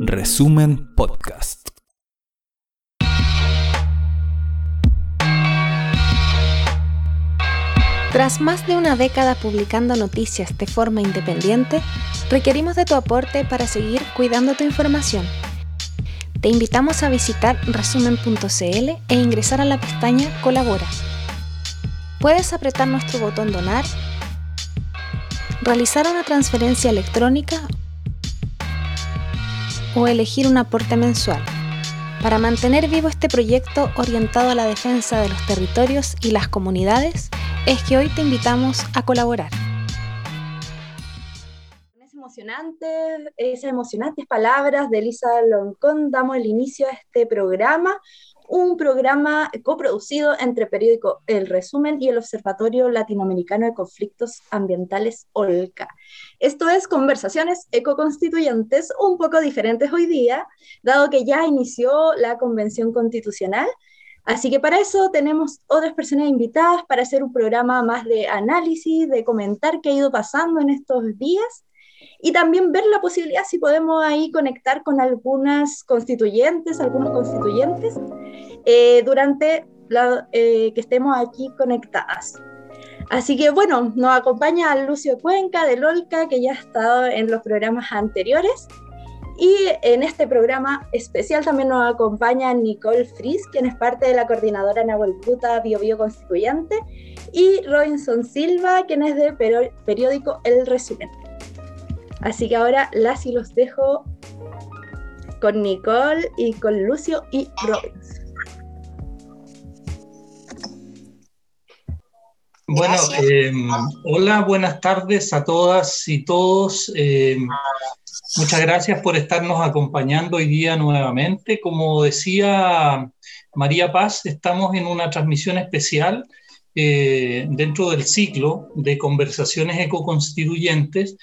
Resumen Podcast. Tras más de una década publicando noticias de forma independiente, requerimos de tu aporte para seguir cuidando tu información. Te invitamos a visitar resumen.cl e ingresar a la pestaña Colabora. Puedes apretar nuestro botón Donar, realizar una transferencia electrónica o elegir un aporte mensual. Para mantener vivo este proyecto orientado a la defensa de los territorios y las comunidades es que hoy te invitamos a colaborar. Es emocionante, esas emocionantes palabras de Elisa Loncón. Damos el inicio a este programa, un programa coproducido entre periódico El Resumen y el Observatorio Latinoamericano de Conflictos Ambientales OLCA. Esto es conversaciones ecoconstituyentes un poco diferentes hoy día, dado que ya inició la Convención Constitucional Así que para eso tenemos otras personas invitadas para hacer un programa más de análisis, de comentar qué ha ido pasando en estos días y también ver la posibilidad si podemos ahí conectar con algunas constituyentes, algunos constituyentes, eh, durante la, eh, que estemos aquí conectadas. Así que bueno, nos acompaña Lucio Cuenca de LOLCA, que ya ha estado en los programas anteriores. Y en este programa especial también nos acompaña Nicole Fries, quien es parte de la coordinadora Nahuel Bruta Bio Bio Constituyente, y Robinson Silva, quien es de periódico El Resumen. Así que ahora las y los dejo con Nicole y con Lucio y Robinson. Bueno, eh, hola, buenas tardes a todas y todos. Eh, Muchas gracias por estarnos acompañando hoy día nuevamente. Como decía María Paz, estamos en una transmisión especial eh, dentro del ciclo de conversaciones ecoconstituyentes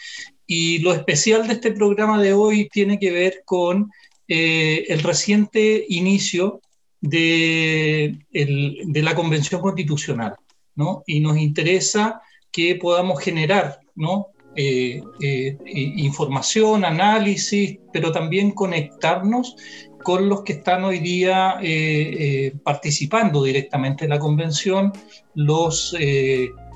y lo especial de este programa de hoy tiene que ver con eh, el reciente inicio de, de, la Convención Constitucional, ¿no? Y nos interesa que podamos generar, ¿no? Eh, eh, información, análisis, pero también conectarnos con los que están hoy día eh, participando directamente en la convención, los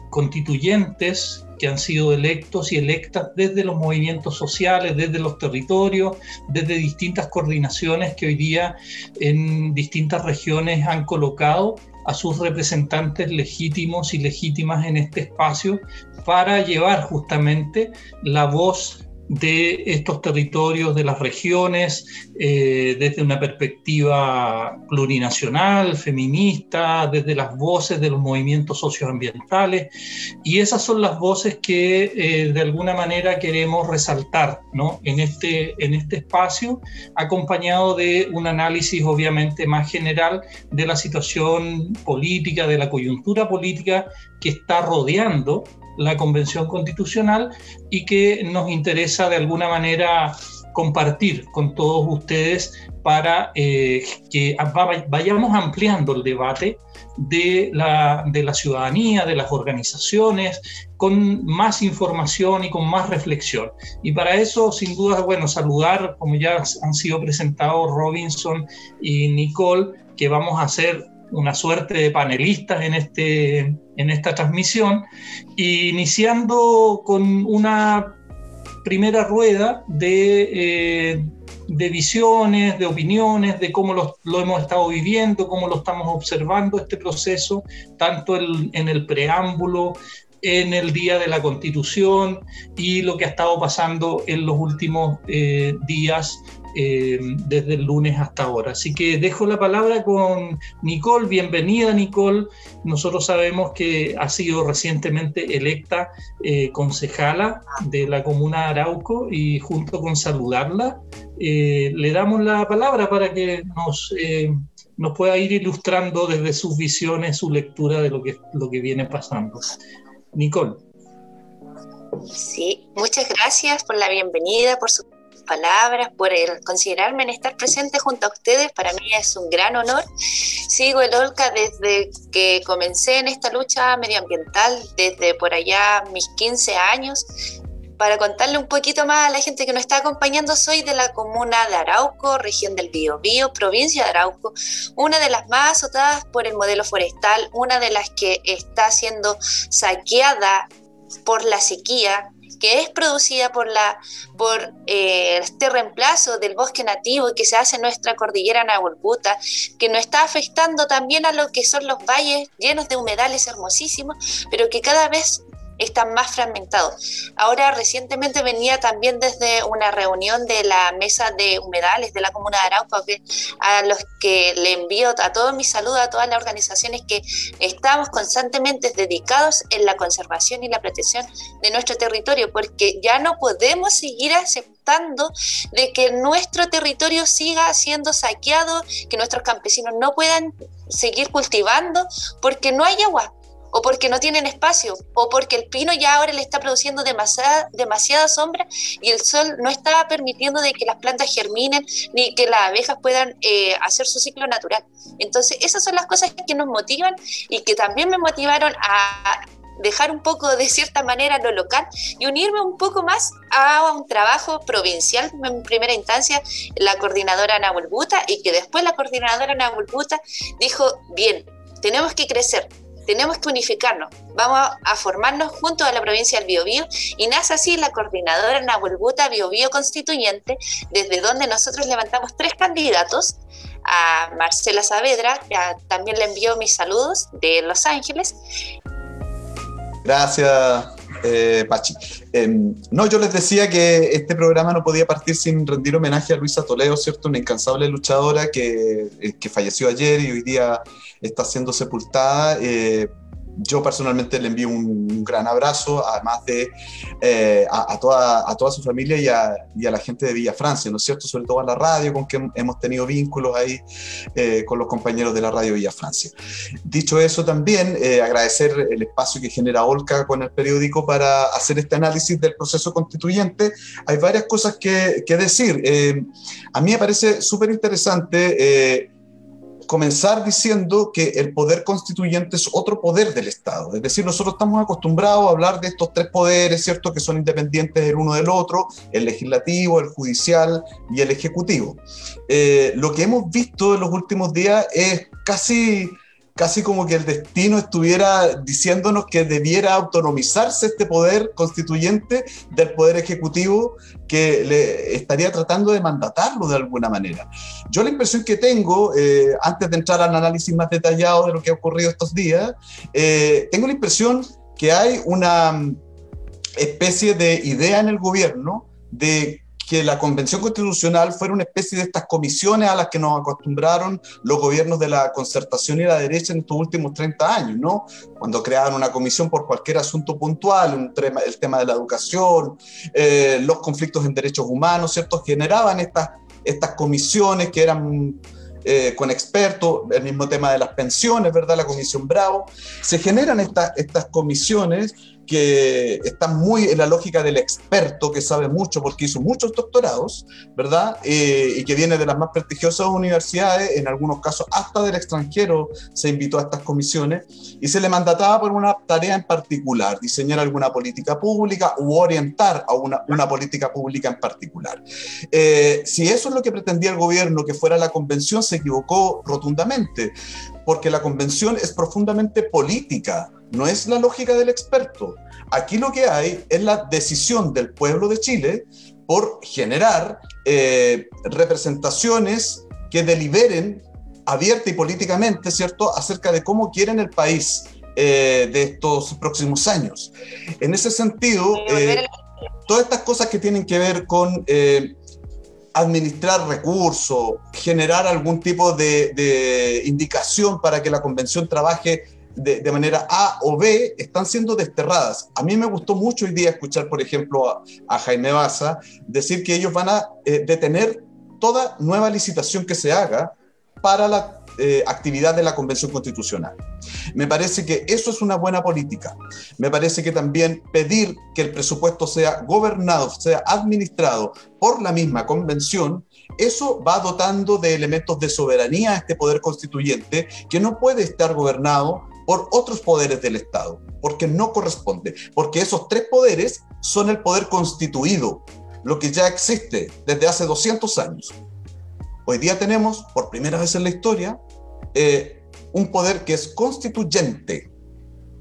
constituyentes que han sido electos y electas desde los movimientos sociales, desde los territorios, desde distintas coordinaciones que hoy día en distintas regiones han colocado a sus representantes legítimos y legítimas en este espacio para llevar justamente la voz de estos territorios, de las regiones, eh, desde una perspectiva plurinacional, feminista, desde las voces de los movimientos socioambientales. Y esas son las voces que eh, de alguna manera queremos resaltar ¿no? en, este, en este espacio, acompañado de un análisis obviamente más general de la situación política, de la coyuntura política que está rodeando la Convención Constitucional y que nos interesa de alguna manera compartir con todos ustedes para eh, que vayamos ampliando el debate de la, de la ciudadanía, de las organizaciones, con más información y con más reflexión. Y para eso, sin duda, bueno, saludar, como ya han sido presentados Robinson y Nicole, que vamos a hacer una suerte de panelistas en, este, en esta transmisión, iniciando con una primera rueda de, eh, de visiones, de opiniones, de cómo lo, hemos estado viviendo, cómo lo estamos observando este proceso, tanto en el preámbulo, en el día de la constitución y lo que ha estado pasando en los últimos eh, días eh, desde el lunes hasta ahora. Así que dejo la palabra con Nicole. Bienvenida, Nicole. Nosotros sabemos que ha sido recientemente electa eh, concejala de la comuna de Arauco y junto con saludarla, eh, le damos la palabra para que nos, nos pueda ir ilustrando desde sus visiones, su lectura de lo que, lo que viene pasando. Nicole. Sí, muchas gracias por la bienvenida, por su palabras, por el considerarme en estar presente junto a ustedes. Para mí es un gran honor. Sigo el OLCA desde que comencé en esta lucha medioambiental, desde por allá mis 15 años. para contarle un poquito más a la gente que nos está acompañando, soy de la comuna de Arauco, región del Biobío, provincia de Arauco, una de las más azotadas por el modelo forestal, una de las que está siendo saqueada por la sequía, que es producida por, la, por eh, este reemplazo del bosque nativo que se hace en nuestra cordillera Nahuelputa, que nos está afectando también a lo que son los valles llenos de humedales hermosísimos, pero que cada vez están más fragmentados. Ahora recientemente venía también desde una reunión de la mesa de humedales de la comuna de Arauco, a los que le envío a todos mis saludos a todas las organizaciones que estamos constantemente dedicados en la conservación y la protección de nuestro territorio, porque ya no podemos seguir aceptando de que nuestro territorio siga siendo saqueado, que nuestros campesinos no puedan seguir cultivando porque no hay agua, o porque no tienen espacio, o porque el pino ya ahora le está produciendo demasiada, sombra y el sol no está permitiendo de que las plantas germinen ni que las abejas puedan eh, hacer su ciclo natural. Entonces, esas son las cosas que nos motivan y que también me motivaron a dejar un poco de cierta manera lo local y unirme un poco más a un trabajo provincial en primera instancia la coordinadora Nahuel Buta y que después la coordinadora Nahuel Buta dijo, bien, tenemos que crecer, tenemos que unificarnos, vamos a formarnos junto a la provincia del Biobío y nace así la coordinadora Nahuelbuta Biobío Constituyente, desde donde nosotros levantamos tres candidatos, a Marcela Saavedra, también le envío mis saludos de Los Ángeles. Gracias, eh, Pachi. Em, no, yo les decía que este programa no podía partir sin rendir homenaje a Luisa Toledo, ¿cierto? Una incansable luchadora que, eh, que falleció ayer y hoy día está siendo sepultada. Eh, yo personalmente le envío un, gran abrazo, además de eh, a, toda, a, toda, su familia y a, a, la gente de Villa Francia, ¿no es cierto? Sobre todo a la radio, con que hemos tenido vínculos ahí eh, con los compañeros de la radio Villa Francia. Dicho eso, también agradecer el espacio que genera Olca con el periódico para hacer este análisis del proceso constituyente. Hay varias cosas que, que decir. a mí me parece súper interesante comenzar diciendo que el poder constituyente es otro poder del Estado. Es decir, nosotros estamos acostumbrados a hablar de estos tres poderes, ¿cierto?, que son independientes el uno del otro, el legislativo, el judicial y el ejecutivo. Eh, lo que hemos visto en los últimos días es casi casi como que el destino estuviera diciéndonos que debiera autonomizarse este poder constituyente del poder ejecutivo que le estaría tratando de mandatarlo de alguna manera. Yo la impresión que tengo, eh, antes de entrar al análisis más detallado de lo que ha ocurrido estos días, eh, tengo la impresión que hay una especie de idea en el gobierno de que la Convención Constitucional fuera una especie de estas comisiones a las que nos acostumbraron los gobiernos de la concertación y la derecha en estos últimos 30 años, ¿no? Cuando creaban una comisión por cualquier asunto puntual, el tema de la educación, eh, los conflictos en derechos humanos, ¿cierto? Generaban estas, estas comisiones que eran eh, con expertos, el mismo tema de las pensiones, ¿verdad? La Comisión Bravo. Se generan estas estas comisiones que está muy en la lógica del experto que sabe mucho porque hizo muchos doctorados, ¿verdad? Eh, y que viene de las más prestigiosas universidades, en algunos casos hasta del extranjero se invitó a estas comisiones y se le mandataba por una tarea en particular, diseñar alguna política pública u orientar a una, una política pública en particular. Eh, si eso es lo que pretendía el gobierno que fuera la convención, se equivocó rotundamente, porque la convención es profundamente política no es la lógica del experto. Aquí lo que hay es la decisión del pueblo de Chile por generar eh, representaciones que deliberen abierta y políticamente, ¿cierto?, acerca de cómo quieren el país eh, de estos próximos años. En ese sentido, eh, todas estas cosas que tienen que ver con administrar recursos, generar algún tipo de indicación para que la convención trabaje de, manera A o B están siendo desterradas. A mí me gustó mucho hoy día escuchar, por ejemplo, a, Jaime Baza decir que ellos van a eh, detener toda nueva licitación que se haga para la eh, actividad de la Convención Constitucional. Me parece que eso es una buena política. Me parece que también pedir que el presupuesto sea gobernado, sea administrado por la misma convención, eso va dotando de elementos de soberanía a este poder constituyente que no puede estar gobernado por otros poderes del Estado, porque no corresponde, porque esos tres poderes son el poder constituido, lo que ya existe desde hace 200 años. Hoy día tenemos, por primera vez en la historia, eh, un poder que es constituyente,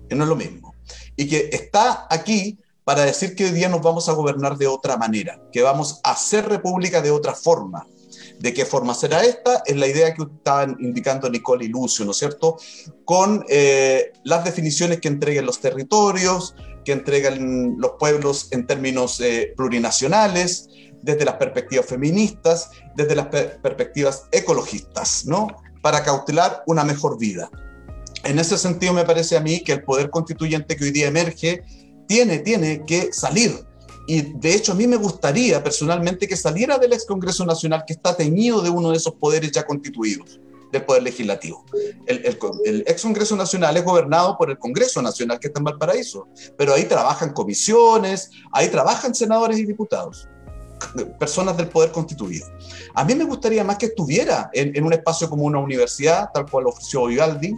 que no es lo mismo, y que está aquí para decir que hoy día nos vamos a gobernar de otra manera, que vamos a hacer república de otra forma. ¿De qué forma será esta? Es la idea que estaban indicando Nicole y Lucio, ¿no es cierto? Con eh, las definiciones que entreguen los territorios, que entregan los pueblos en términos eh, plurinacionales, desde las perspectivas feministas, desde las perspectivas ecologistas, ¿no? Para cautelar una mejor vida. En ese sentido me parece a mí que el poder constituyente que hoy día emerge tiene, tiene que salir y de hecho a mí me gustaría personalmente que saliera del ex Congreso Nacional que está teñido de uno de esos poderes ya constituidos del Poder Legislativo. El, el, ex Congreso Nacional es gobernado por el Congreso Nacional que está en Valparaíso, pero ahí trabajan comisiones, ahí trabajan senadores y diputados, personas del Poder Constituido. A mí me gustaría más que estuviera en, en un espacio como una universidad, tal cual ofreció Vivaldi,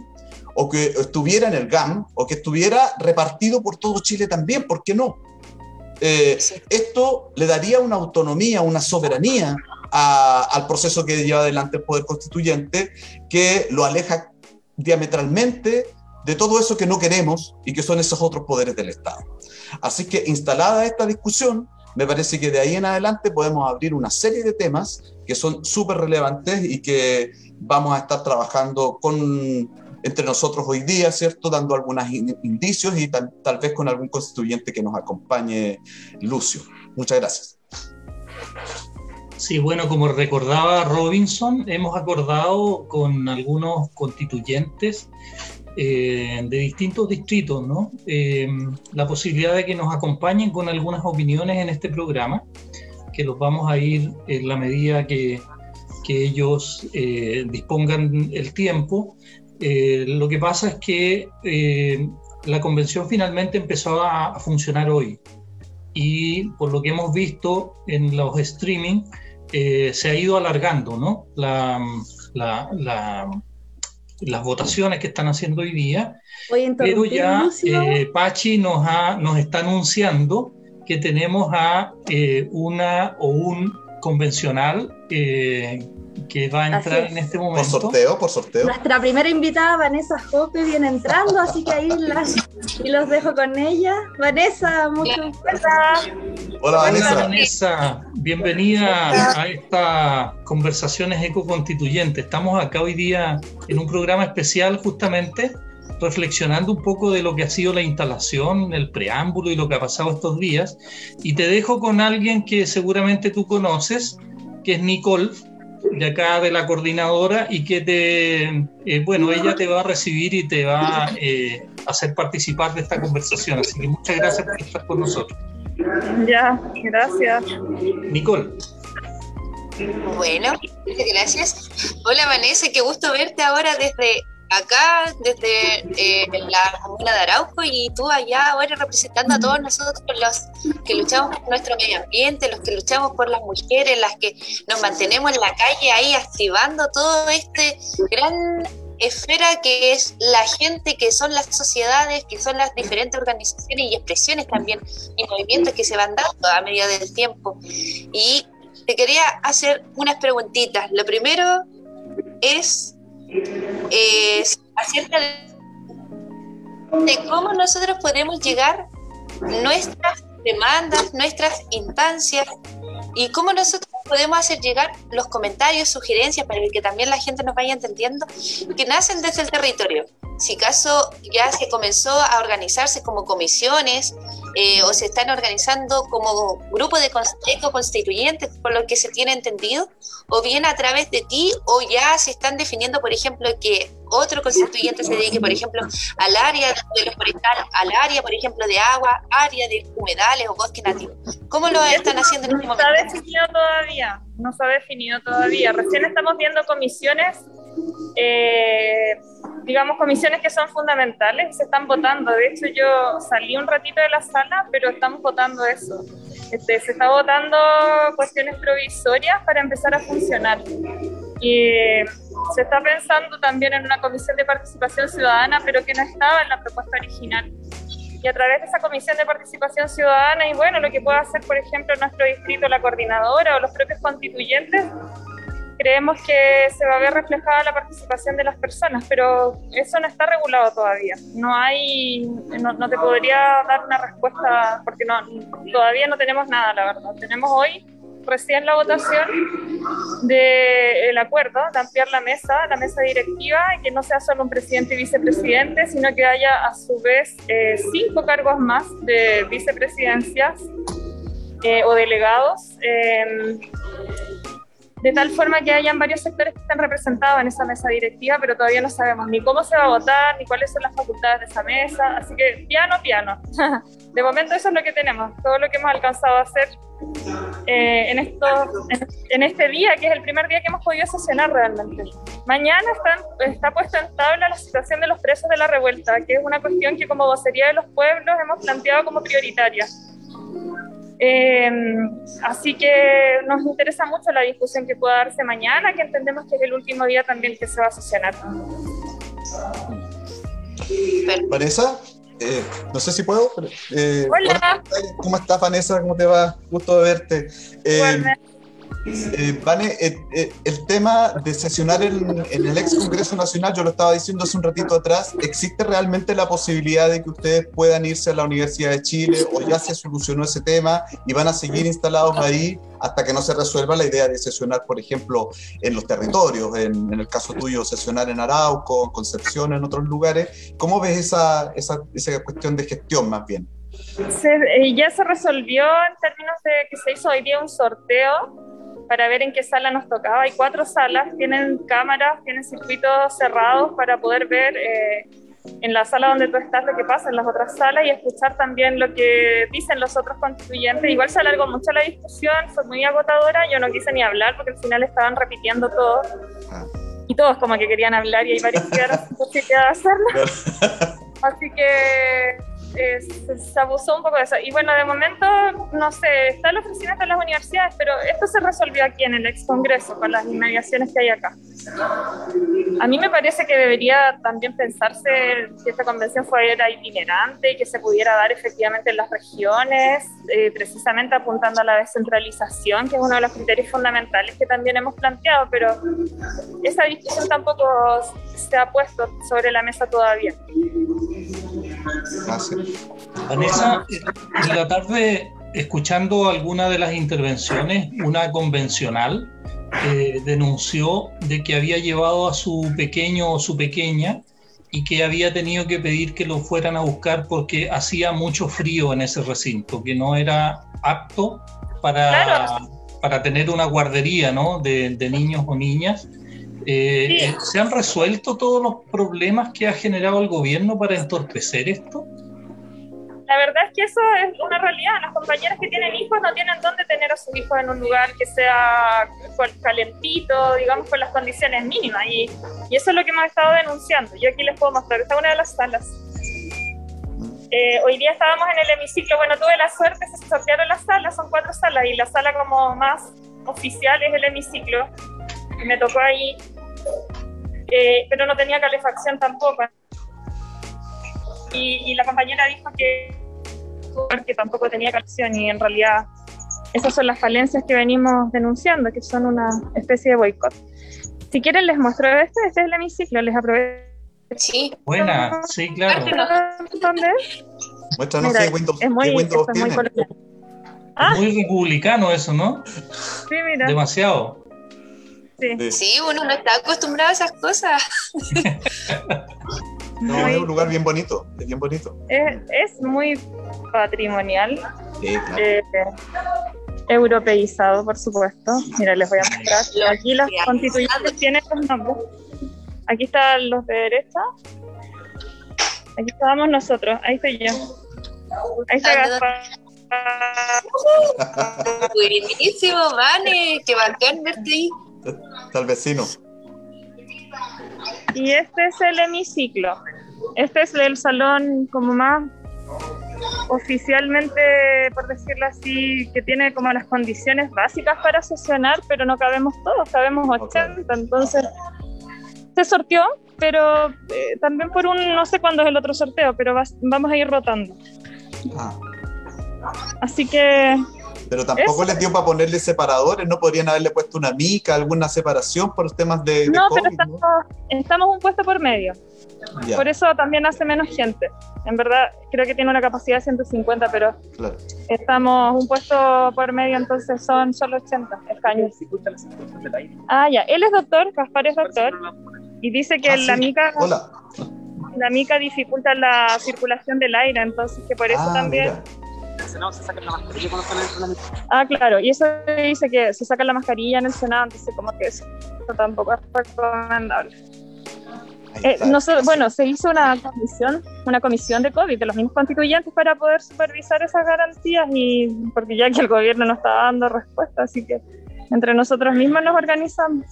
o que estuviera en el GAM, o que estuviera repartido por todo Chile también, ¿por qué no? Eh, esto le daría una autonomía, una soberanía al proceso que lleva adelante el Poder Constituyente, que lo aleja diametralmente de todo eso que no queremos y que son esos otros poderes del Estado. Así que instalada esta discusión, me parece que de ahí en adelante podemos abrir una serie de temas que son súper relevantes y que vamos a estar trabajando con entre nosotros hoy día, ¿cierto? Dando algunos indicios y tal, vez con algún constituyente que nos acompañe, Lucio. Muchas gracias. Sí, bueno, como recordaba Robinson, hemos acordado con algunos constituyentes eh, de distintos distritos, ¿no? Eh, la posibilidad de que nos acompañen con algunas opiniones en este programa, que los vamos a ir en la medida que, que ellos eh, dispongan el tiempo, eh, lo que pasa es que eh, la convención finalmente empezó a, funcionar hoy y por lo que hemos visto en los streaming eh, se ha ido alargando ¿no? Las votaciones que están haciendo hoy día, pero ya Pachi nos, ha, nos está anunciando que tenemos a una o un convencional que va a entrar en este momento. Por sorteo, por sorteo. Nuestra primera invitada, Vanessa Jope, viene entrando, así que ahí las, y los dejo con ella. Vanessa, mucho Hola, Hola Vanessa. Vanessa, bienvenida a esta conversaciones ecoconstituyentes. Estamos acá hoy día en un programa especial justamente reflexionando un poco de lo que ha sido la instalación, el preámbulo y lo que ha pasado estos días. Y te dejo con alguien que seguramente tú conoces, que es Nicole, de acá de la coordinadora y que te, eh, bueno, ella te va a recibir y te va a eh, hacer participar de esta conversación. Así que muchas gracias por estar con nosotros. Ya, gracias. Nicole. Bueno, gracias. Hola Vanessa, qué gusto verte ahora desde acá desde eh, la comuna de Arauco y tú allá ahora representando a todos nosotros los que luchamos por nuestro medio ambiente, los que luchamos por las mujeres, las que nos mantenemos en la calle ahí activando todo este gran esfera que es la gente, que son las sociedades, que son las diferentes organizaciones y expresiones también y movimientos que se van dando a medida del tiempo. Y te quería hacer unas preguntitas. Lo primero es es acerca de, cómo nosotros podemos llegar nuestras demandas, nuestras instancias y cómo nosotros podemos hacer llegar los comentarios, sugerencias para que también la gente nos vaya entendiendo que nacen desde el territorio. Si caso ya se comenzó a organizarse como comisiones eh, o se están organizando como grupo de constituyentes, por lo que se tiene entendido, o bien a través de ti, o ya se están definiendo, por ejemplo, que otro constituyente se dedique, por ejemplo, al área de los forestales, al área, por ejemplo, de agua, área de humedales o bosque nativo. ¿Cómo lo están haciendo en este momento? No ha definido todavía, no ha definido todavía. Recién estamos viendo comisiones, eh, digamos, comisiones que son fundamentales, se están votando. De hecho, yo salí un ratito de la sala, pero estamos votando eso. Este, se está votando cuestiones provisorias para empezar a funcionar. Y se está pensando también en una comisión de participación ciudadana, pero que no estaba en la propuesta original. Y a través de esa comisión de participación ciudadana, y bueno, lo que puede hacer, por ejemplo, nuestro distrito, la coordinadora o los propios constituyentes, creemos que se va a ver reflejada la participación de las personas, pero eso no está regulado todavía. No hay, no, te podría dar una respuesta porque no, todavía no tenemos nada, la verdad. Tenemos hoy recién la votación del acuerdo de ampliar la mesa, la mesa directiva, y que no sea solo un presidente y vicepresidente, sino que haya a su vez eh, cinco cargos más de vicepresidencias eh, o delegados. Eh, de tal forma que hayan varios sectores que estén representados en esa mesa directiva, pero todavía no sabemos ni cómo se va a votar, ni cuáles son las facultades de esa mesa, así que piano, piano. De momento eso es lo que tenemos, todo lo que hemos alcanzado a hacer eh, en, este día, que es el primer día que hemos podido sesionar realmente. Mañana está puesta en tabla la situación de los presos de la revuelta, que es una cuestión que como vocería de los pueblos hemos planteado como prioritaria. Eh, así que nos interesa mucho la discusión que pueda darse mañana, que entendemos que es el último día también que se va a sesionar. Vanessa, eh, no sé si puedo. Eh, hola. ¿Cómo estás, Vanessa? ¿Cómo te va? Gusto de verte. Eh, eh, Vane, eh, eh, el tema de sesionar en, el ex Congreso Nacional, yo lo estaba diciendo hace un ratito atrás, ¿existe realmente la posibilidad de que ustedes puedan irse a la Universidad de Chile o ya se solucionó ese tema y van a seguir instalados ahí hasta que no se resuelva la idea de sesionar, por ejemplo, en los territorios, en, el caso tuyo, sesionar en Arauco, en Concepción, en otros lugares? ¿Cómo ves esa, esa, esa cuestión de gestión más bien? ya se resolvió en términos de que se hizo hoy día un sorteo para ver en qué sala nos tocaba. Hay cuatro salas, tienen cámaras, tienen circuitos cerrados para poder ver eh, en la sala donde tú estás lo que pasa en las otras salas y escuchar también lo que dicen los otros constituyentes. Igual se alargó mucho la discusión, fue muy agotadora, yo no quise ni hablar porque al final estaban repitiendo todo. Ah. Y todos como que querían hablar y hay varios que quedaron sin hacerlo. Así que se abusó un poco de eso. Y bueno, de momento, no sé, está el ofrecimiento en las universidades, pero esto se resolvió aquí en el ex Congreso con las inmediaciones que hay acá. A mí me parece que debería también pensarse que esta convención fuera itinerante y que se pudiera dar efectivamente en las regiones, eh, precisamente apuntando a la descentralización, que es uno de los criterios fundamentales que también hemos planteado, pero esa discusión tampoco se ha puesto sobre la mesa todavía. Vanessa, en la tarde, escuchando alguna de las intervenciones, una convencional eh, denunció de que había llevado a su pequeño o su pequeña y que había tenido que pedir que lo fueran a buscar porque hacía mucho frío en ese recinto, que no era apto para, para tener una guardería ¿no? de, de niños o niñas eh, eh, ¿Se han resuelto todos los problemas que ha generado el gobierno para entorpecer esto? La verdad es que eso es una realidad. Las compañeras que tienen hijos no tienen dónde tener a sus hijos en un lugar que sea calentito, digamos, con las condiciones mínimas. Y, y eso es lo que hemos estado denunciando. Yo aquí les puedo mostrar. Esta es una de las salas. Eh, hoy día estábamos en el hemiciclo. Bueno, tuve la suerte, se sortearon las salas, son cuatro salas, y la sala como más oficial es el hemiciclo me tocó ahí, eh, pero no tenía calefacción tampoco. Y, la compañera dijo que, que tampoco tenía calefacción y en realidad esas son las falencias que venimos denunciando, que son una especie de boicot. Si quieren les muestro este, este es el hemiciclo, les aprovecho. Sí. Buena, sí, claro. ¿Dónde Muéstranos qué Windows, es muy, Windows es muy, ah. muy republicano eso, ¿no? Sí, mira. Demasiado. Sí. uno no está acostumbrado a esas cosas. no, es un lugar bien bonito, es bien bonito. Es, muy patrimonial. Eh, europeizado, por supuesto. Mira, les voy a mostrar. Aquí los constituyentes tienen los nombres. Aquí están los de derecha. Aquí estábamos nosotros. Ahí estoy yo. Ahí está Gaspar. Buenísimo, Vane. Qué bacán verte ahí. Tal vecino. Y este es el hemiciclo. Este es el salón como más oficialmente, por decirlo así, que tiene como las condiciones básicas para sesionar, pero no cabemos todos, cabemos 80, entonces se sorteó, pero eh, también por un, no sé cuándo es el otro sorteo, pero vamos a ir rotando. Ah. Así que... Pero tampoco les dio para ponerle separadores, ¿no? Podrían haberle puesto una mica, alguna separación por los temas de... no, pero estamos, estamos un puesto por medio. Por eso también hace menos gente. En verdad, creo que tiene una capacidad de 150, pero estamos un puesto por medio, entonces son solo 80 escaños. Ah, ya. Él es doctor, Gaspar es doctor, y dice que ah, la mica... La mica dificulta la circulación del aire, entonces que por eso ah, también... Senado se sacan la mascarilla cuando están en la Ah, claro, y eso dice que se saca la mascarilla en el Senado, entonces como que eso tampoco es recomendable. Eh, no bueno, se hizo una comisión, una comisión de COVID de los mismos constituyentes para poder supervisar esas garantías y porque ya que el gobierno no está dando respuesta, así que entre nosotros mismos nos organizamos.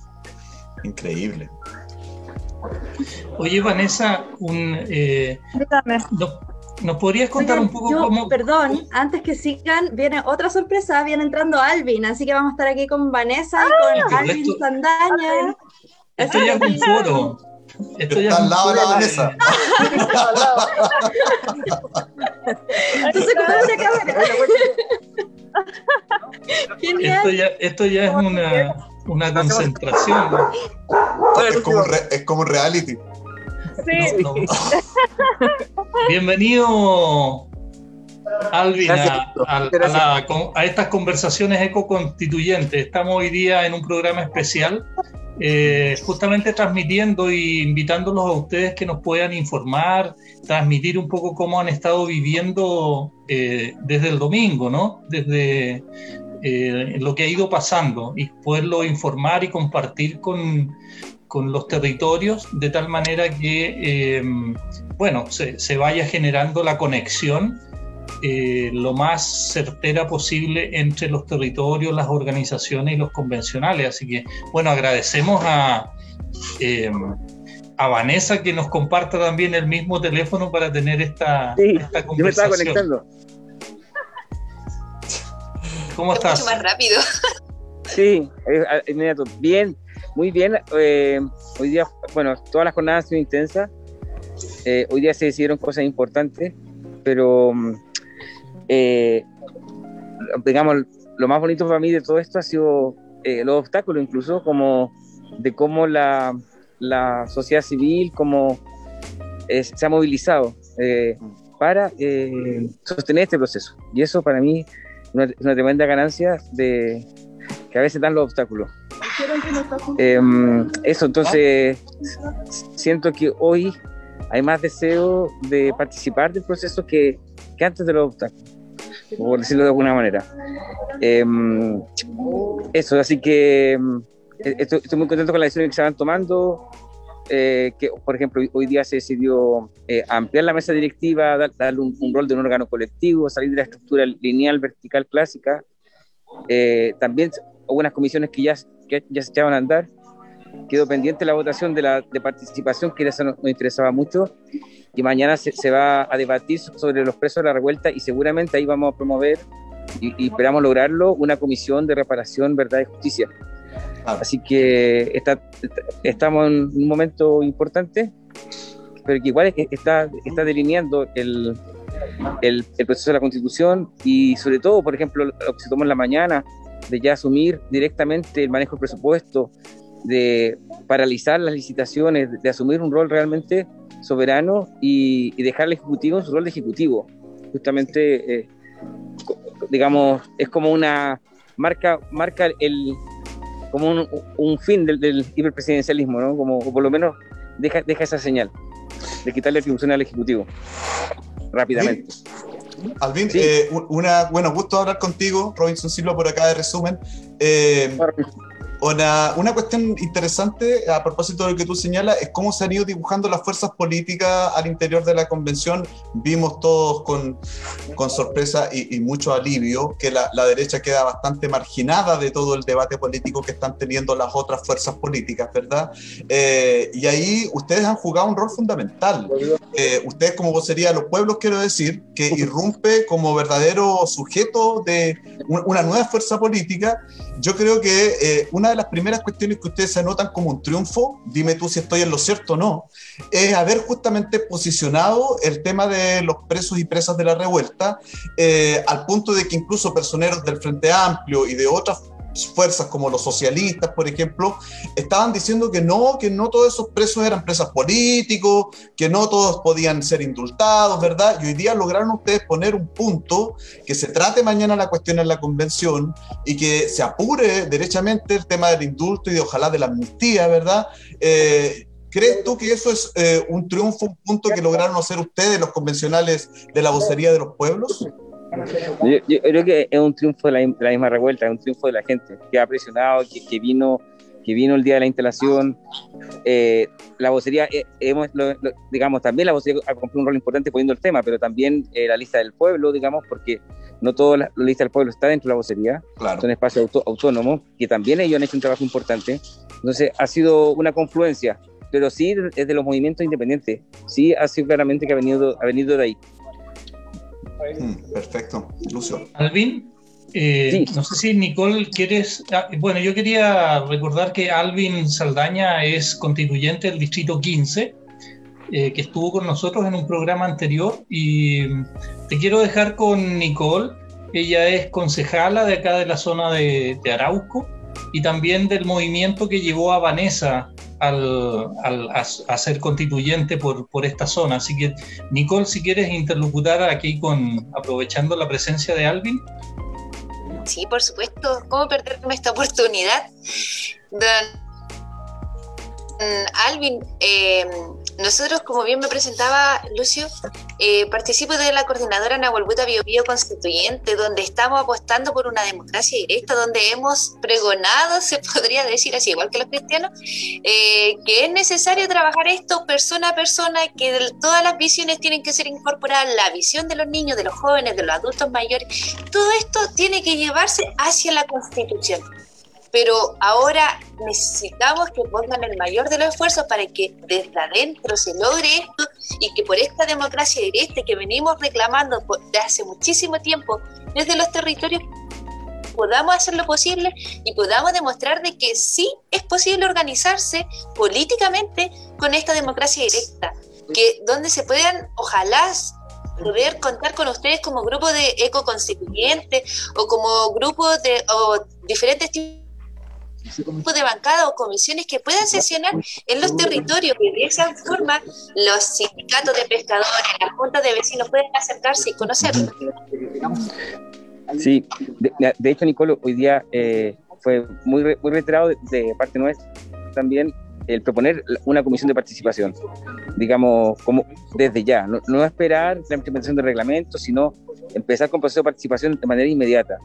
Increíble. Oye, Vanessa, un, eh, ¿nos podrías contar un poco cómo... Perdón, antes que sigan, viene otra sorpresa, viene entrando Alvin, así que vamos a estar aquí con Vanessa y con Alvin Sandaña. Esto ya es un foro. Esto ya Está al lado de la Vanessa. Entonces, ¿cómo se acaba? Esto ya, esto ya es una, una concentración. Es como, es como reality. Sí. Bienvenido, Alvin, a, a, estas conversaciones ecoconstituyentes. Estamos hoy día en un programa especial eh, justamente transmitiendo y invitándolos a ustedes que nos puedan informar, transmitir un poco cómo han estado viviendo eh, desde el domingo, ¿no? Desde eh, lo que ha ido pasando y poderlo informar y compartir con, con los territorios de tal manera que, bueno, se, se vaya generando la conexión eh, lo más certera posible entre los territorios, las organizaciones y los convencionales. Así que, bueno, agradecemos a, eh, a Vanessa que nos comparta también el mismo teléfono para tener esta, esta conversación. Yo me estaba conectando. ¿Cómo estás? Mucho más rápido. Sí, inmediato. Bien, muy bien. Eh, hoy día, bueno, todas las jornadas han sido intensas. hoy día se decidieron cosas importantes, pero mm, eh, digamos, lo más bonito para mí de todo esto ha sido eh, los obstáculos, incluso como de cómo la, la sociedad civil como eh, se ha movilizado eh, para sostener este proceso. Y eso para mí es una, tremenda ganancia de que a veces dan los obstáculos. Em, eso, entonces, siento que hoy hay más deseo de participar del proceso que, que antes de los obstáculos por decirlo de alguna manera. Em, eso, así que em, e-, estoy, muy contento con las decisiones que se van tomando. Eh, que, por ejemplo, hoy día se decidió eh, ampliar la mesa directiva, darle un, rol de un órgano colectivo, salir de la estructura lineal, vertical, clásica. Eh, también hubo unas comisiones que ya, ya se echaban a andar. Quedó pendiente la votación de, la, de participación, que eso nos, nos interesaba mucho y mañana se, va a debatir sobre los presos de la revuelta y seguramente ahí vamos a promover y, esperamos lograrlo una comisión de reparación, verdad y justicia. Ah. Así que está, estamos en un momento importante, pero que igual está, está delineando el, el, proceso de la constitución y sobre todo, por ejemplo, lo que se tomó en la mañana, de ya asumir directamente el manejo del presupuesto, de paralizar las licitaciones, de asumir un rol realmente soberano y, dejar al Ejecutivo en su rol de Ejecutivo. Justamente, eh, digamos, es como una marca, marca el, como un, fin del, hiperpresidencialismo, ¿no? Como, o por lo menos deja, deja esa señal de quitarle atribución al Ejecutivo rápidamente. Alvin, eh, una, bueno, gusto hablar contigo, Robinson Silva por acá de resumen. Eh, una, una, cuestión interesante a propósito de lo que tú señalas es cómo se han ido dibujando las fuerzas políticas al interior de la convención. Vimos todos con, con sorpresa y, mucho alivio que la, la, derecha queda bastante marginada de todo el debate político que están teniendo las otras fuerzas políticas, ¿verdad? Eh, y ahí ustedes han jugado un rol fundamental. Eh, ustedes como vocería de los pueblos, quiero decir, que irrumpe como verdadero sujeto de una nueva fuerza política. Yo creo que eh, una de las primeras cuestiones que ustedes anotan como un triunfo, dime tú si estoy en lo cierto o no, es haber justamente posicionado el tema de los presos y presas de la revuelta, eh, al punto de que incluso personeros del Frente Amplio y de otras fuerzas como los socialistas, por ejemplo, estaban diciendo que no, que no todos esos presos eran presas políticos, que no todos podían ser indultados, ¿verdad? Y hoy día lograron ustedes poner un punto, que se trate mañana la cuestión en la convención y que se apure derechamente el tema del indulto y de ojalá de la amnistía, ¿verdad? Eh, ¿Crees tú que eso es eh, un triunfo, un punto que lograron hacer ustedes, los convencionales de la vocería de los pueblos? Yo, creo que es un triunfo de la, misma revuelta, es un triunfo de la gente que ha presionado, que, vino que vino el día de la instalación. Eh, la vocería, eh, hemos, digamos, también la vocería ha cumplido un rol importante poniendo el tema, pero también eh, la lista del pueblo, digamos, porque no toda la, lista del pueblo está dentro de la vocería, son espacios autónomos, que también ellos han hecho un trabajo importante. Entonces, ha sido una confluencia, pero sí desde los movimientos independientes, sí ha sido claramente que ha venido, ha venido de ahí. Mm, perfecto. Lucio. Alvin, eh, no sé si Nicole quieres. Ah, bueno, yo quería recordar que Alvin Saldaña es constituyente del Distrito 15, eh, que estuvo con nosotros en un programa anterior. Y te quiero dejar con Nicole. Ella es concejala de acá de la zona de, de Arauco y también del movimiento que llevó a Vanessa al, al, a, ser constituyente por, por, esta zona. Así que, Nicole, si quieres interlocutar aquí con, aprovechando la presencia de Alvin. Sí, por supuesto. ¿Cómo perderme esta oportunidad? Don Alvin, eh, nosotros, como bien me presentaba Lucio, eh, participo de la coordinadora Nahualbuta Bio Bio Constituyente, donde estamos apostando por una democracia directa, donde hemos pregonado, se podría decir así, igual que los cristianos, eh, que es necesario trabajar esto persona a persona, que todas las visiones tienen que ser incorporadas, la visión de los niños, de los jóvenes, de los adultos mayores, todo esto tiene que llevarse hacia la Constitución pero ahora necesitamos que pongan el mayor de los esfuerzos para que desde adentro se logre esto y que por esta democracia directa que venimos reclamando desde hace muchísimo tiempo desde los territorios podamos hacer lo posible y podamos demostrar de que sí es posible organizarse políticamente con esta democracia directa, que donde se puedan, ojalá poder contar con ustedes como grupo de eco constituyente o como grupo de o diferentes tipos de bancada o comisiones que puedan sesionar en los territorios y de esa forma los sindicatos de pescadores, las juntas de vecinos pueden acercarse y conocerlo. Sí, de, hecho, Nicolo, hoy día eh, fue muy, muy reiterado de, parte nuestra también el proponer una comisión de participación, digamos, como desde ya, no, no esperar la implementación del reglamento, sino empezar con proceso de participación de manera inmediata.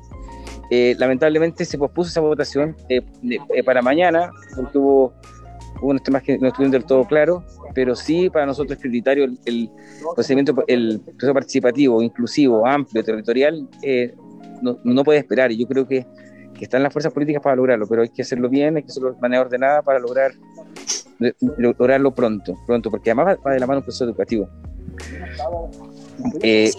Eh, lamentablemente se pospuso esa votación eh, eh, para mañana, porque hubo, unos temas que no estuvieron del todo claros, pero sí para nosotros es prioritario el, procedimiento, el proceso participativo, inclusivo, amplio, territorial, no, no, puede esperar. Y yo creo que, están las fuerzas políticas para lograrlo, pero hay que hacerlo bien, hay que hacerlo de manera ordenada para lograr lograrlo pronto, pronto, porque además va de la mano un proceso educativo. Eh,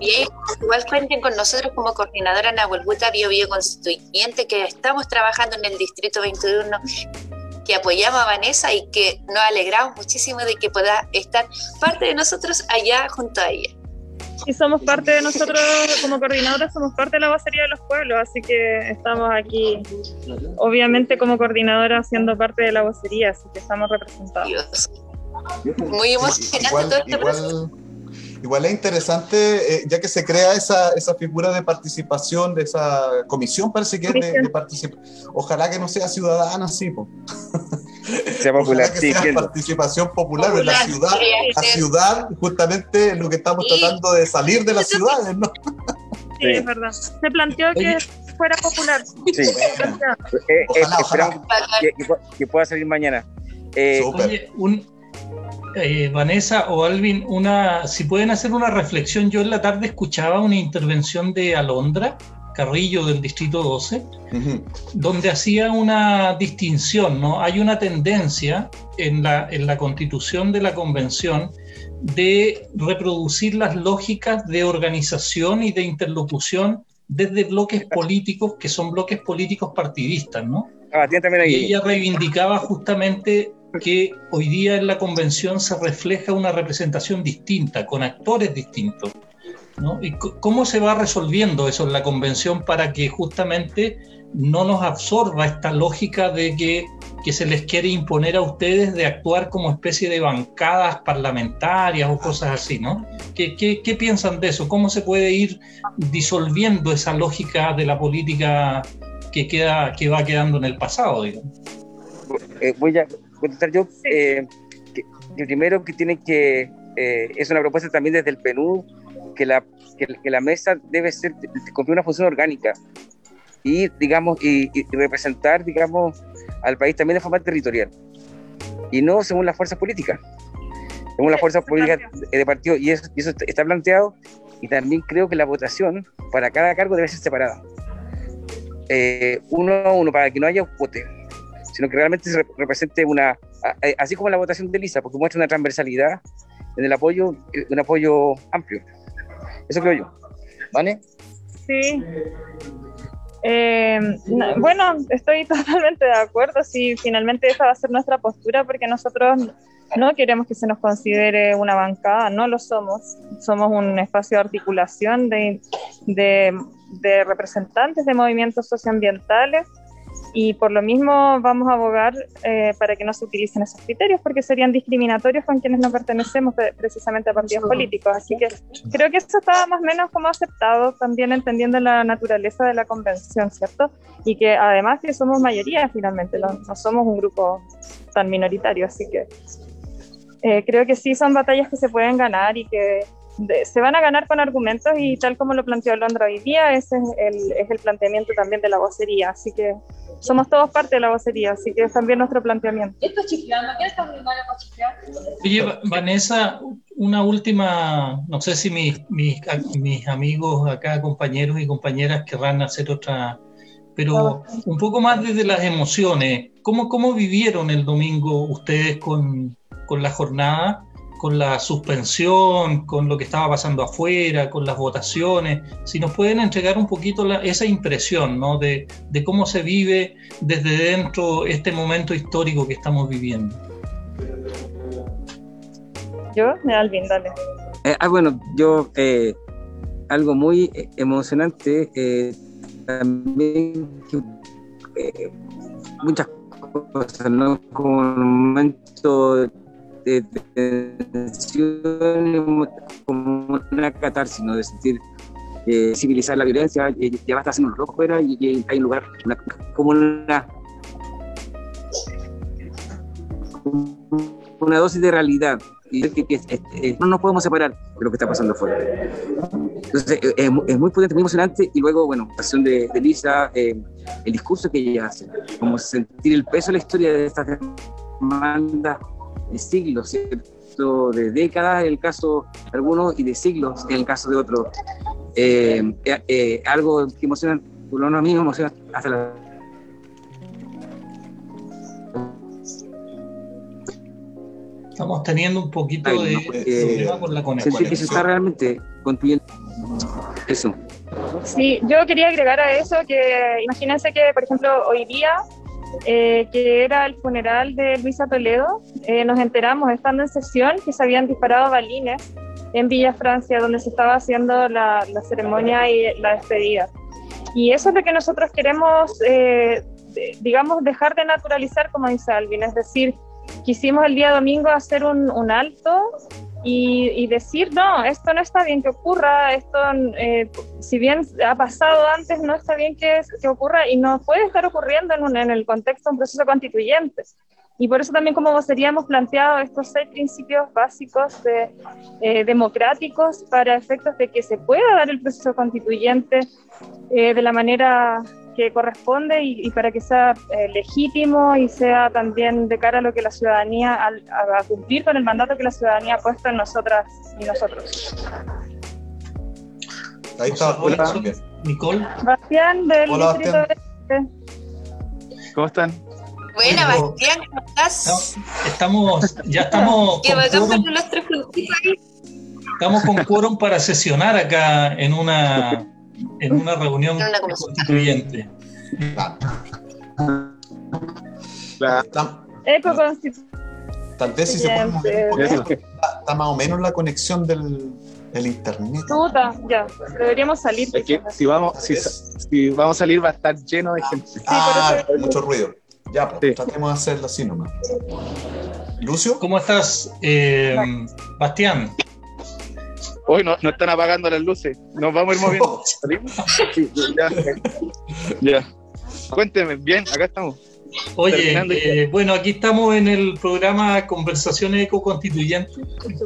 y igual cuenten con nosotros como coordinadora Nahuelbuta Bio Bio Constituyente, que estamos trabajando en el Distrito 21, que apoyamos a Vanessa y que nos alegramos muchísimo de que pueda estar parte de nosotros allá junto a ella. Y somos parte de nosotros, como coordinadora, somos parte de la vocería de los pueblos, así que estamos aquí, obviamente como coordinadora, siendo parte de la vocería, así que estamos representados. Muy emocionante todo este Igual es interesante, eh, ya que se crea esa, esa figura de participación, de esa comisión, parece que es de, participación. Ojalá que no sea ciudadana, sí, Sea popular, que sea participación popular, en la ciudad, la ciudad, justamente lo que estamos tratando de salir de las ciudades, ¿no? Sí, es verdad. Se planteó que fuera popular. Sí. Eh, eh, esperamos que, pueda salir mañana. Oye, un, eh, Vanessa o Alvin, una, si pueden hacer una reflexión, yo en la tarde escuchaba una intervención de Alondra Carrillo del Distrito 12, donde hacía una distinción, ¿no? Hay una tendencia en la, en la constitución de la convención de reproducir las lógicas de organización y de interlocución desde bloques políticos que son bloques políticos partidistas, ¿no? Ahí. Y ella reivindicaba justamente que hoy día en la convención se refleja una representación distinta, con actores distintos. ¿no? ¿Y cómo se va resolviendo eso en la convención para que justamente no nos absorba esta lógica de que, que, se les quiere imponer a ustedes de actuar como especie de bancadas parlamentarias o cosas así, ¿no? ¿Qué, qué, qué piensan de eso? ¿Cómo se puede ir disolviendo esa lógica de la política que, queda, que va quedando en el pasado, digamos? Eh, voy a contestar yo. Eh, que, que primero que tiene que, eh, es una propuesta también desde el PNUD, que la, que, que la mesa debe ser, cumplir una función orgánica y, digamos, y, y, representar, digamos, al país también de forma territorial y no según las fuerzas políticas, según las fuerzas políticas de, de partido y eso, y eso está planteado y también creo que la votación para cada cargo debe ser separada. Eh, uno a uno para que no haya vote, sino que realmente se represente una, así como la votación de Lisa, porque muestra una transversalidad en el apoyo, un apoyo amplio. Eso creo yo. ¿Vale? Sí. Eh, bueno, estoy totalmente de acuerdo. Si finalmente esa va a ser nuestra postura, porque nosotros no queremos que se nos considere una bancada, no lo somos. Somos un espacio de articulación de, de, de representantes de movimientos socioambientales y por lo mismo vamos a abogar eh, para que no se utilicen esos criterios porque serían discriminatorios con quienes no pertenecemos precisamente a partidos políticos. Así que creo que eso estaba más o menos como aceptado, también entendiendo la naturaleza de la convención, ¿cierto? Y que además que somos mayoría finalmente, no, no somos un grupo tan minoritario, así que eh, creo que sí son batallas que se pueden ganar y que de, se van a ganar con argumentos y tal como lo planteó Londra hoy día, ese es el, es el planteamiento también de la vocería, así que somos todos parte de la vocería, así que es también nuestro planteamiento. Esto chiflando, ¿quién está Oye, Vanessa, una última, no sé si mis, mis, mis amigos acá, compañeros y compañeras querrán hacer otra, pero un poco más desde las emociones, ¿cómo, cómo vivieron el domingo ustedes con, con la jornada? Con la suspensión, con lo que estaba pasando afuera, con las votaciones, si nos pueden entregar un poquito la, esa impresión ¿no? de, de, cómo se vive desde dentro este momento histórico que estamos viviendo. Yo, Alvin, dale. Eh, ah, bueno, yo, eh, algo muy emocionante, eh, también muchas cosas, ¿no? Como un momento de, tensión como una catarsis, ¿no? de sentir eh, civilizar la violencia, eh, ya va a estar haciendo un rojo fuera y, y, hay un lugar una, como una una dosis de realidad y que, que, no nos podemos separar de lo que está pasando afuera. Entonces, es, es muy potente, muy emocionante y luego, bueno, la acción de, de Lisa, eh, el discurso que ella hace, como sentir el peso de la historia de estas demandas de siglos, ¿cierto? de décadas en el caso de algunos y de siglos en el caso de otros. Eh, eh, eh, algo que emociona, por lo menos a mí me emociona hasta la... Estamos teniendo un poquito Ay, de no, problema con la conexión. Sentir que se está realmente construyendo eso. Sí, yo quería agregar a eso que imagínense que, por ejemplo, hoy día eh, que era el funeral de Luisa Toledo, eh, nos enteramos estando en sesión que se habían disparado balines en Villa Francia, donde se estaba haciendo la, la ceremonia y la despedida. Y eso es lo que nosotros queremos, eh, digamos, dejar de naturalizar, como dice Alvin, es decir, quisimos el día domingo hacer un, un alto y, y, decir, no, esto no está bien que ocurra, esto, eh, si bien ha pasado antes, no está bien que, que ocurra y no puede estar ocurriendo en, un, en, el contexto de un proceso constituyente. Y por eso también como vocería hemos planteado estos seis principios básicos de, eh, democráticos para efectos de que se pueda dar el proceso constituyente eh, de la manera que corresponde y, y para que sea eh, legítimo y sea también de cara a lo que la ciudadanía, a, a, cumplir con el mandato que la ciudadanía ha puesto en nosotras y nosotros. Ahí está, hola, Nicole. Bastián del Hola, Distrito Bastián. ¿Cómo están? Buena, Bastián, ¿cómo estás? Estamos, ya estamos. Qué bacán con los tres ahí. Estamos con quórum para sesionar acá en una en una reunión constituyente. Tal vez si se puede mover un poquito, está, está más o menos la conexión del, el internet. Puta, ya, deberíamos salir. Es que si vamos, si, si, vamos a salir va a estar lleno de gente. Ah, mucho ruido. Ya, pues, tratemos de hacerlo así nomás. Lucio. ¿Cómo estás, eh, Bastián? Hoy no, no, están apagando las luces. Nos vamos a ir moviendo. Sí, ya. ya. Cuénteme, bien, acá estamos. Oye, eh, bueno, aquí estamos en el programa Conversaciones Ecoconstituyentes,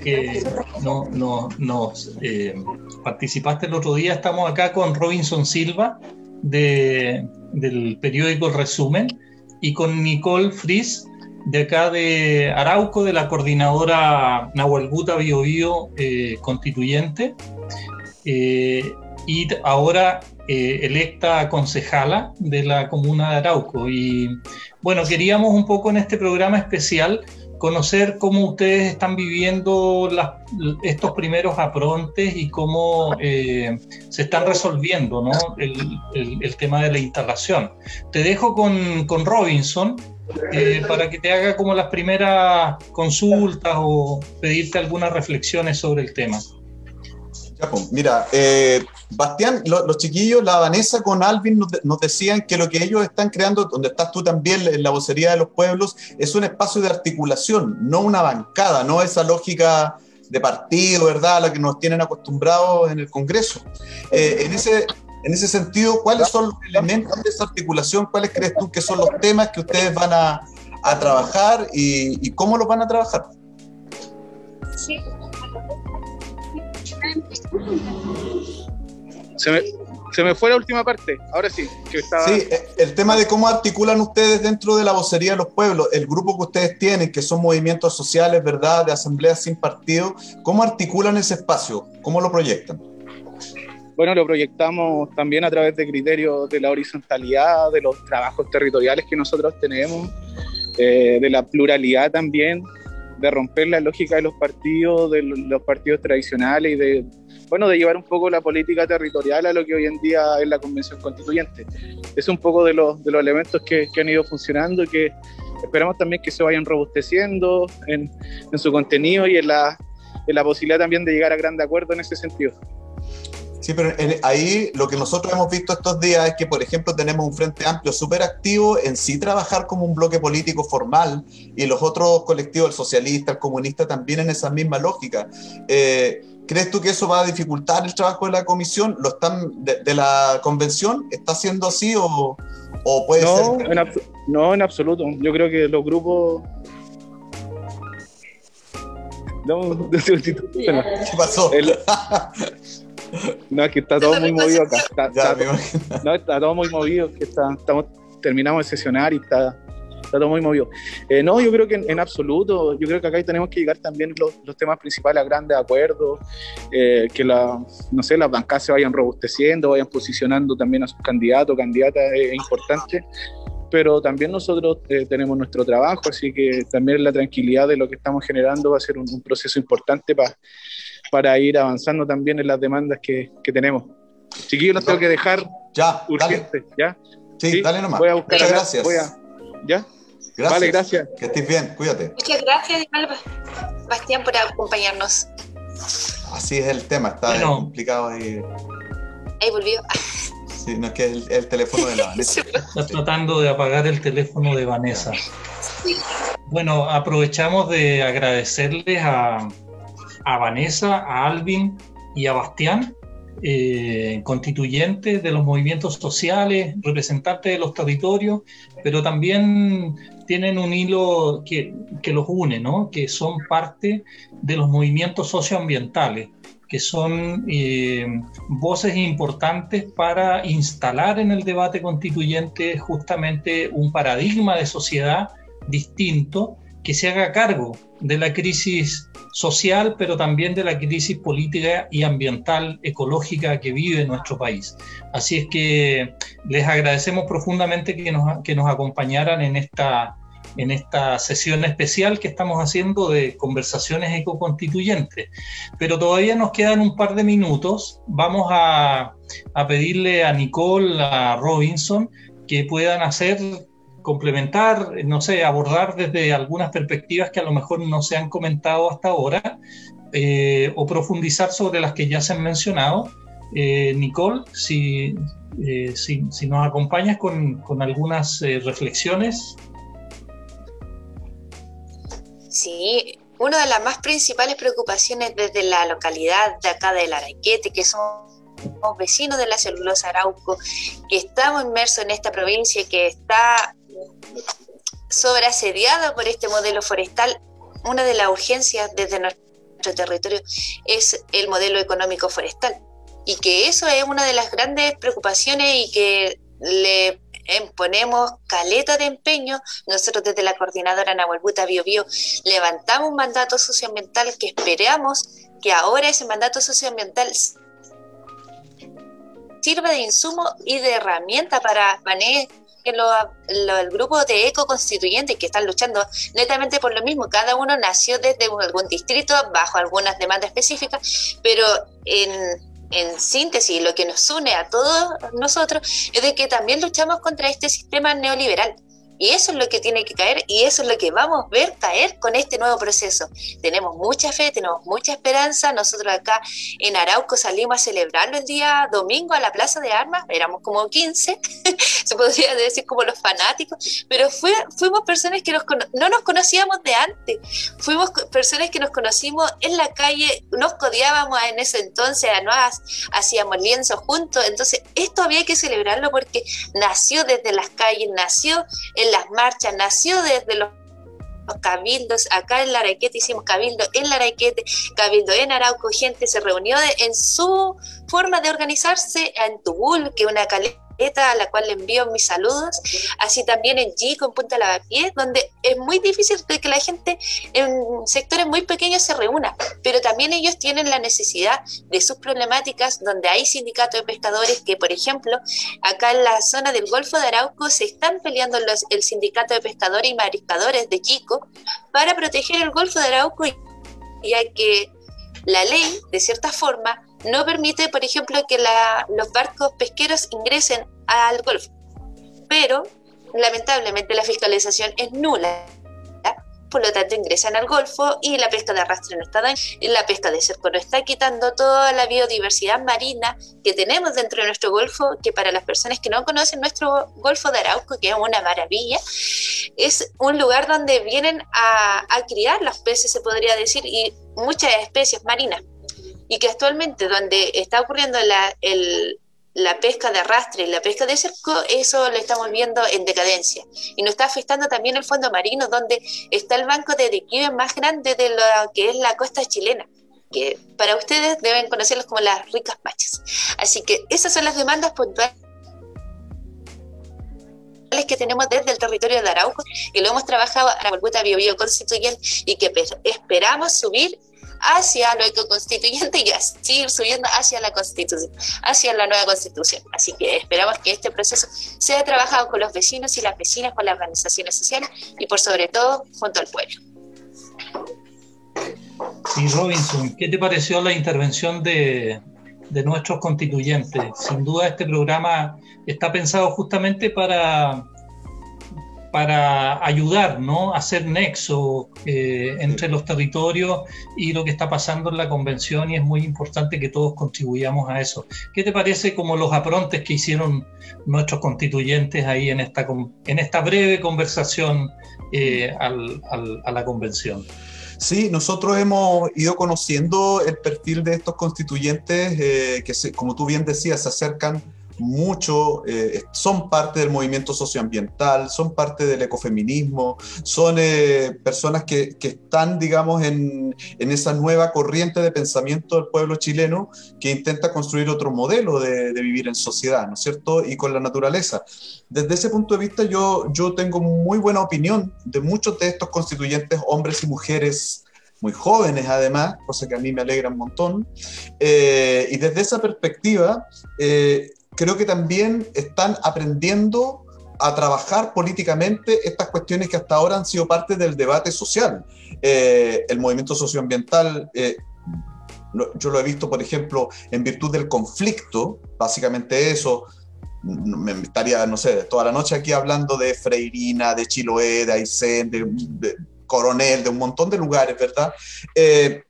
que no, no, nos eh, participaste el otro día. Estamos acá con Robinson Silva de, del periódico Resumen y con Nicole Fries de acá de Arauco, de la coordinadora Nahuelbuta Bio Bio eh, Constituyente. Eh, y ahora eh, electa concejala de la comuna de Arauco. Y bueno, queríamos un poco en este programa especial conocer cómo ustedes están viviendo estos primeros aprontes y cómo se están resolviendo ¿no? el, tema de la instalación. Te dejo con, con Robinson eh, para que te haga como las primeras consultas o pedirte algunas reflexiones sobre el tema. Pues, mira, eh, Bastián, los chiquillos, la Vanessa con Alvin nos, decían que lo que ellos están creando, donde estás tú también, en la vocería de los pueblos, es un espacio de articulación, no una bancada, no esa lógica de partido, ¿verdad?, a la que nos tienen acostumbrados en el Congreso. Eh, en, ese, en ese sentido, ¿cuáles son los elementos de esa articulación? ¿Cuáles crees tú que son los temas que ustedes van a, trabajar y, y cómo los van a trabajar? Sí, se me, fue la última parte, ahora sí. Que Sí, el tema de cómo articulan ustedes dentro de la vocería de los pueblos, el grupo que ustedes tienen, que son movimientos sociales, ¿verdad?, de asambleas sin partido, ¿cómo articulan ese espacio? ¿Cómo lo proyectan? Bueno, lo proyectamos también a través de criterios de la horizontalidad, de los trabajos territoriales que nosotros tenemos, eh, de la pluralidad también, de romper la lógica de los partidos, de los partidos tradicionales y de, bueno, de llevar un poco la política territorial a lo que hoy en día es la convención constituyente. Es un poco de los, de los elementos que, que han ido funcionando y que esperamos también que se vayan robusteciendo en, en su contenido y en la, en la posibilidad también de llegar a gran acuerdo en ese sentido. Sí, pero ahí lo que nosotros hemos visto estos días es que, por ejemplo, tenemos un frente amplio súper activo en sí trabajar como un bloque político formal y los otros colectivos, el socialista, el comunista, también en esa misma lógica. Eh, ¿Crees tú que eso va a dificultar el trabajo de la comisión? ¿Lo están de, la convención? ¿Está siendo así o, o puede no, ser? En no, en absoluto. Yo creo que los grupos ¿Qué pasó? No, es que está todo muy movido acá. Está, no, está todo muy movido, que está, estamos, terminamos de sesionar y está, está todo muy movido. Eh, no, yo creo que en, absoluto, yo creo que acá tenemos que llegar también los, los temas principales a grandes acuerdos, eh, que la, no sé, las bancas se vayan robusteciendo, vayan posicionando también a sus candidatos, candidatas, es importante pero también nosotros eh, tenemos nuestro trabajo, así que también la tranquilidad de lo que estamos generando va a ser un, un proceso importante para para ir avanzando también en las demandas que, que tenemos. Chiquillos, los tengo que dejar ya, urgente, ¿ya? Sí, dale nomás. Voy a buscar Muchas gracias. ¿Ya? Gracias. Vale, gracias. Que estés bien, cuídate. Muchas gracias, Bastián, por acompañarnos. Así es el tema, está complicado ahí. Ahí volvió. Sí, no es que es el, teléfono de la Vanessa. Está tratando de apagar el teléfono de Vanessa. Sí. Bueno, aprovechamos de agradecerles a, a Vanessa, a Alvin y a Bastián, eh, constituyentes de los movimientos sociales, representantes de los territorios, pero también tienen un hilo que, los une, ¿no? que son parte de los movimientos socioambientales que son eh, voces importantes para instalar en el debate constituyente justamente un paradigma de sociedad distinto que se haga cargo de la crisis social, pero también de la crisis política y ambiental ecológica que vive nuestro país. Así es que les agradecemos profundamente que nos, que nos acompañaran en esta, en esta sesión especial que estamos haciendo de conversaciones ecoconstituyentes. Pero todavía nos quedan un par de minutos. Vamos a, a pedirle a Nicole, a Robinson, que puedan hacer complementar, no sé, abordar desde algunas perspectivas que a lo mejor no se han comentado hasta ahora eh, o profundizar sobre las que ya se han mencionado. Eh, Nicole, si, si, si, nos acompañas con, con algunas reflexiones. Sí, una de las más principales preocupaciones desde la localidad de acá del Araquete, que somos vecinos de la celulosa Arauco, que estamos inmersos en esta provincia que está sobreasediada por este modelo forestal, una de las urgencias desde nuestro territorio es el modelo económico forestal. Y que eso es una de las grandes preocupaciones y que le ponemos caleta de empeño. Nosotros desde la coordinadora Nahuelbuta Bio Bio levantamos un mandato socioambiental que esperamos que ahora ese mandato socioambiental sirva de insumo y de herramienta para manejar el grupo de eco constituyentes que están luchando netamente por lo mismo. Cada uno nació desde algún distrito bajo algunas demandas específicas, pero en en síntesis, lo que nos une a todos nosotros es de que también luchamos contra este sistema neoliberal y eso es lo que tiene que caer y eso es lo que vamos a ver caer con este nuevo proceso. Tenemos mucha fe, tenemos mucha esperanza. Nosotros acá en Arauco salimos a celebrarlo el día domingo a la Plaza de Armas, éramos como 15, se podría decir como los fanáticos, pero fuimos personas que no nos conocíamos de antes, fuimos personas que nos conocimos en la calle, nos codiábamos en ese entonces, nos hacíamos lienzos juntos, entonces esto había que celebrarlo porque nació desde las calles, nació en las marchas, nació desde los cabildos, acá en Laraquete hicimos cabildo en Laraquete, cabildo en Arauco, gente se reunió en su forma de organizarse en Tubul, que una caleta a la cual le envío mis saludos, así también en Chico, en Punta Lavapiés, donde es muy difícil de que la gente en sectores muy pequeños se reúna, pero también ellos tienen la necesidad de sus problemáticas, donde hay sindicatos de pescadores que, por ejemplo, acá en la zona del Golfo de Arauco se están peleando los, el sindicato de pescadores y mariscadores de Chico para proteger el Golfo de Arauco, ya que la ley, de cierta forma, no permite, por ejemplo, que los barcos pesqueros ingresen al Golfo. Pero, lamentablemente, la fiscalización es nula. Por lo tanto, ingresan al Golfo y la pesca de arrastre no está dañando. La pesca de cerco no está quitando toda la biodiversidad marina que tenemos dentro de nuestro Golfo, que para las personas que no conocen nuestro Golfo de Arauco, que es una maravilla, es un lugar donde vienen a, a criar los peces, se podría decir, y muchas especies marinas y que actualmente donde está ocurriendo la, la pesca de arrastre y la pesca de cerco, eso lo estamos viendo en decadencia. Y nos está afectando también el fondo marino, donde está el banco de declive más grande de lo que es la costa chilena que para ustedes deben conocerlos como las ricas machas. Así que esas son las demandas puntuales que tenemos desde el territorio de Arauco, que lo hemos trabajado a la Volvuta Bio, Bio Constituyente y que esperamos subir hacia lo ecoconstituyente y seguir subiendo hacia la constitución, hacia la nueva constitución. Así que esperamos que este proceso sea trabajado con los vecinos y las vecinas, con las organizaciones sociales y por sobre todo junto al pueblo. Y Robinson, ¿qué te pareció la intervención de, de nuestros constituyentes? Sin duda este programa está pensado justamente para para ayudar ¿no? a hacer nexo eh, entre los territorios y lo que está pasando en la convención y es muy importante que todos contribuyamos a eso. ¿Qué te parece como los aprontes que hicieron nuestros constituyentes ahí en esta, en esta breve conversación eh, a la convención? Sí, nosotros hemos ido conociendo el perfil de estos constituyentes eh, que, como tú bien decías, se acercan mucho, eh, son parte del movimiento socioambiental, son parte del ecofeminismo, son eh, personas que, están, digamos, en, esa nueva corriente de pensamiento del pueblo chileno que intenta construir otro modelo de, vivir en sociedad, ¿no es cierto? Y con la naturaleza. Desde ese punto de vista, yo, yo tengo muy buena opinión de muchos de estos constituyentes, hombres y mujeres muy jóvenes además, cosa que a mí me alegra un montón. Eh, y desde esa perspectiva, creo que también están aprendiendo a trabajar políticamente estas cuestiones que hasta ahora han sido parte del debate social. Eh, el movimiento socioambiental, eh, yo lo he visto, por ejemplo, en virtud del conflicto, básicamente eso, me estaría, no sé, toda la noche aquí hablando de Freirina, de Chiloé, de Aysén, de, Coronel, de un montón de lugares, ¿verdad? Eh,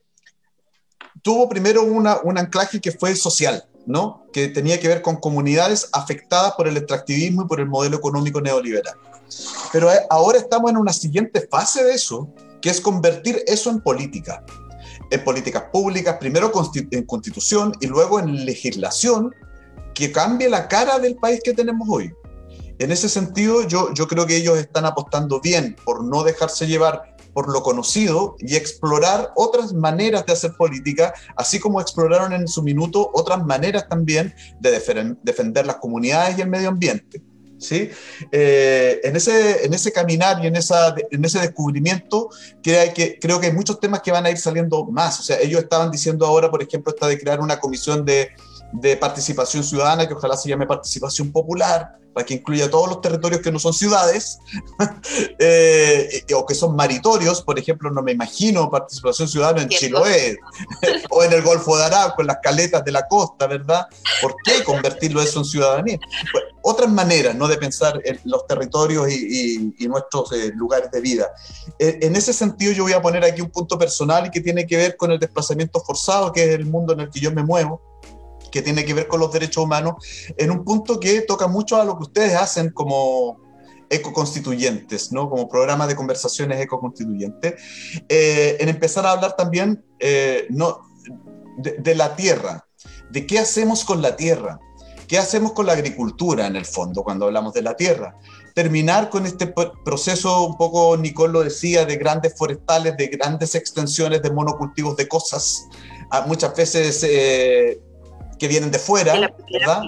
tuvo primero una, un anclaje que fue social, ¿no? Que tenía que ver con comunidades afectadas por el extractivismo y por el modelo económico neoliberal. Pero eh, ahora estamos en una siguiente fase de eso, que es convertir eso en política, en políticas públicas, primero en constitución y luego en legislación que cambie la cara del país que tenemos hoy. En ese sentido, yo, yo creo que ellos están apostando bien por no dejarse llevar por lo conocido y explorar otras maneras de hacer política, así como exploraron en su minuto otras maneras también de defender las comunidades y el medio ambiente. ¿sí? Eh, en, ese, en ese caminar y en, esa, en ese descubrimiento que, que, creo que hay muchos temas que van a ir saliendo más. O sea, ellos estaban diciendo ahora, por ejemplo, está de crear una comisión de, de participación ciudadana, que ojalá se llame participación popular, para que incluya todos los territorios que no son ciudades eh, o que son maritorios. Por ejemplo, no me imagino participación ciudadana en Chiloé o en el Golfo de Arabia, con las caletas de la costa, ¿verdad? ¿Por qué convertirlo eso en ciudadanía? Pues, otras maneras ¿no? de pensar en los territorios y, nuestros eh, lugares de vida. Eh, en ese sentido, yo voy a poner aquí un punto personal y que tiene que ver con el desplazamiento forzado, que es el mundo en el que yo me muevo que tiene que ver con los derechos humanos, en un punto que toca mucho a lo que ustedes hacen como ecoconstituyentes, ¿no? como programa de conversaciones ecoconstituyentes, eh, en empezar a hablar también eh, no, de, la tierra, de qué hacemos con la tierra, qué hacemos con la agricultura en el fondo cuando hablamos de la tierra. Terminar con este proceso, un poco Nicole lo decía, de grandes forestales, de grandes extensiones de monocultivos de cosas, ah, muchas veces eh, que vienen de fuera, ¿verdad?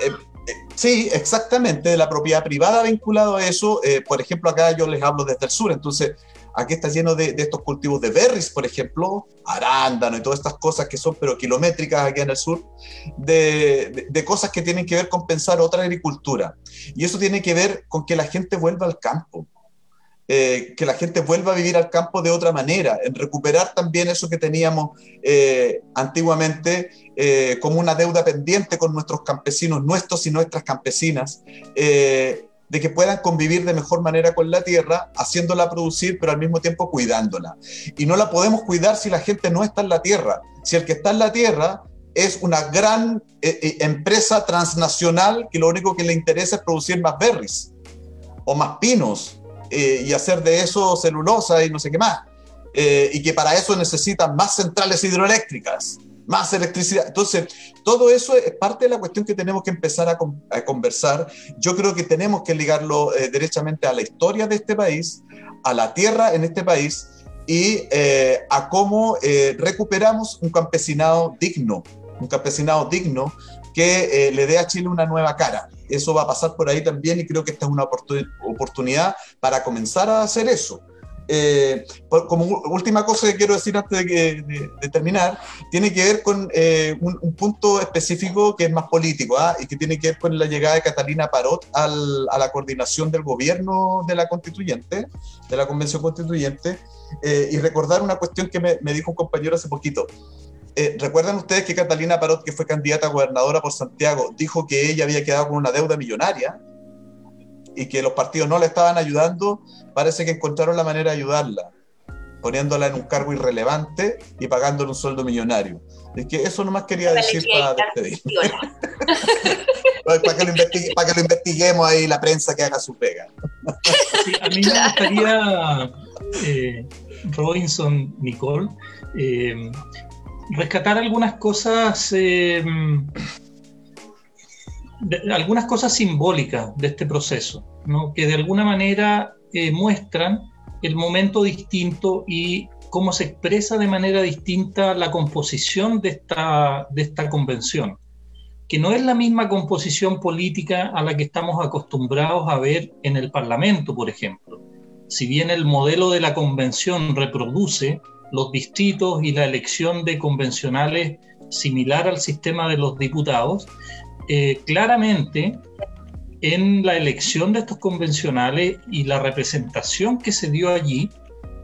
Eh, eh, sí, exactamente, de la propiedad privada vinculado a eso. Eh, por ejemplo, acá yo les hablo desde el sur, entonces aquí está lleno de, estos cultivos de berries, por ejemplo, arándano y todas estas cosas que son pero kilométricas aquí en el sur, de, de, cosas que tienen que ver con pensar otra agricultura. Y eso tiene que ver con que la gente vuelva al campo. Eh, que la gente vuelva a vivir al campo de otra manera, en recuperar también eso que teníamos eh, antiguamente eh, como una deuda pendiente con nuestros campesinos, nuestros y nuestras campesinas, de que puedan convivir de mejor manera con la tierra, haciéndola producir, pero al mismo tiempo cuidándola. Y no la podemos cuidar si la gente no está en la tierra. Si el que está en la tierra es una gran empresa transnacional que lo único que le interesa es producir más berries o más pinos eh, y hacer de eso celulosa y no sé qué más. Eh, y que para eso necesitan más centrales hidroeléctricas, más electricidad. Entonces, todo eso es parte de la cuestión que tenemos que empezar a, conversar. Yo creo que tenemos que ligarlo eh, derechamente a la historia de este país, a la tierra en este país y a cómo recuperamos un campesinado digno, un campesinado digno que le dé a Chile una nueva cara eso va a pasar por ahí también y creo que esta es una oportunidad para comenzar a hacer eso. Eh, como última cosa que quiero decir antes de, terminar, tiene que ver con eh, un, punto específico que es más político ¿ah? y que tiene que ver con la llegada de Catalina Parot a la coordinación del gobierno de la constituyente, de la convención constituyente, eh, y recordar una cuestión que me, me dijo un compañero hace poquito. Eh, ¿Recuerdan ustedes que Catalina Parot, que fue candidata a gobernadora por Santiago, dijo que ella había quedado con una deuda millonaria y que los partidos no la estaban ayudando? Parece que encontraron la manera de ayudarla, poniéndola en un cargo irrelevante y pagándole un sueldo millonario. Es que eso nomás quería decir para despedir. para, que lo investiguemos ahí la prensa que haga su pega. a mí me gustaría, eh, Robinson, Nicole, eh, rescatar algunas cosas, eh, algunas cosas simbólicas de este proceso, que de alguna manera eh, muestran el momento distinto y cómo se expresa de manera distinta la composición de esta, de esta convención, que no es la misma composición política a la que estamos acostumbrados a ver en el Parlamento, por ejemplo. Si bien el modelo de la convención reproduce los distritos y la elección de convencionales similar al sistema de los diputados, eh, claramente en la elección de estos convencionales y la representación que se dio allí,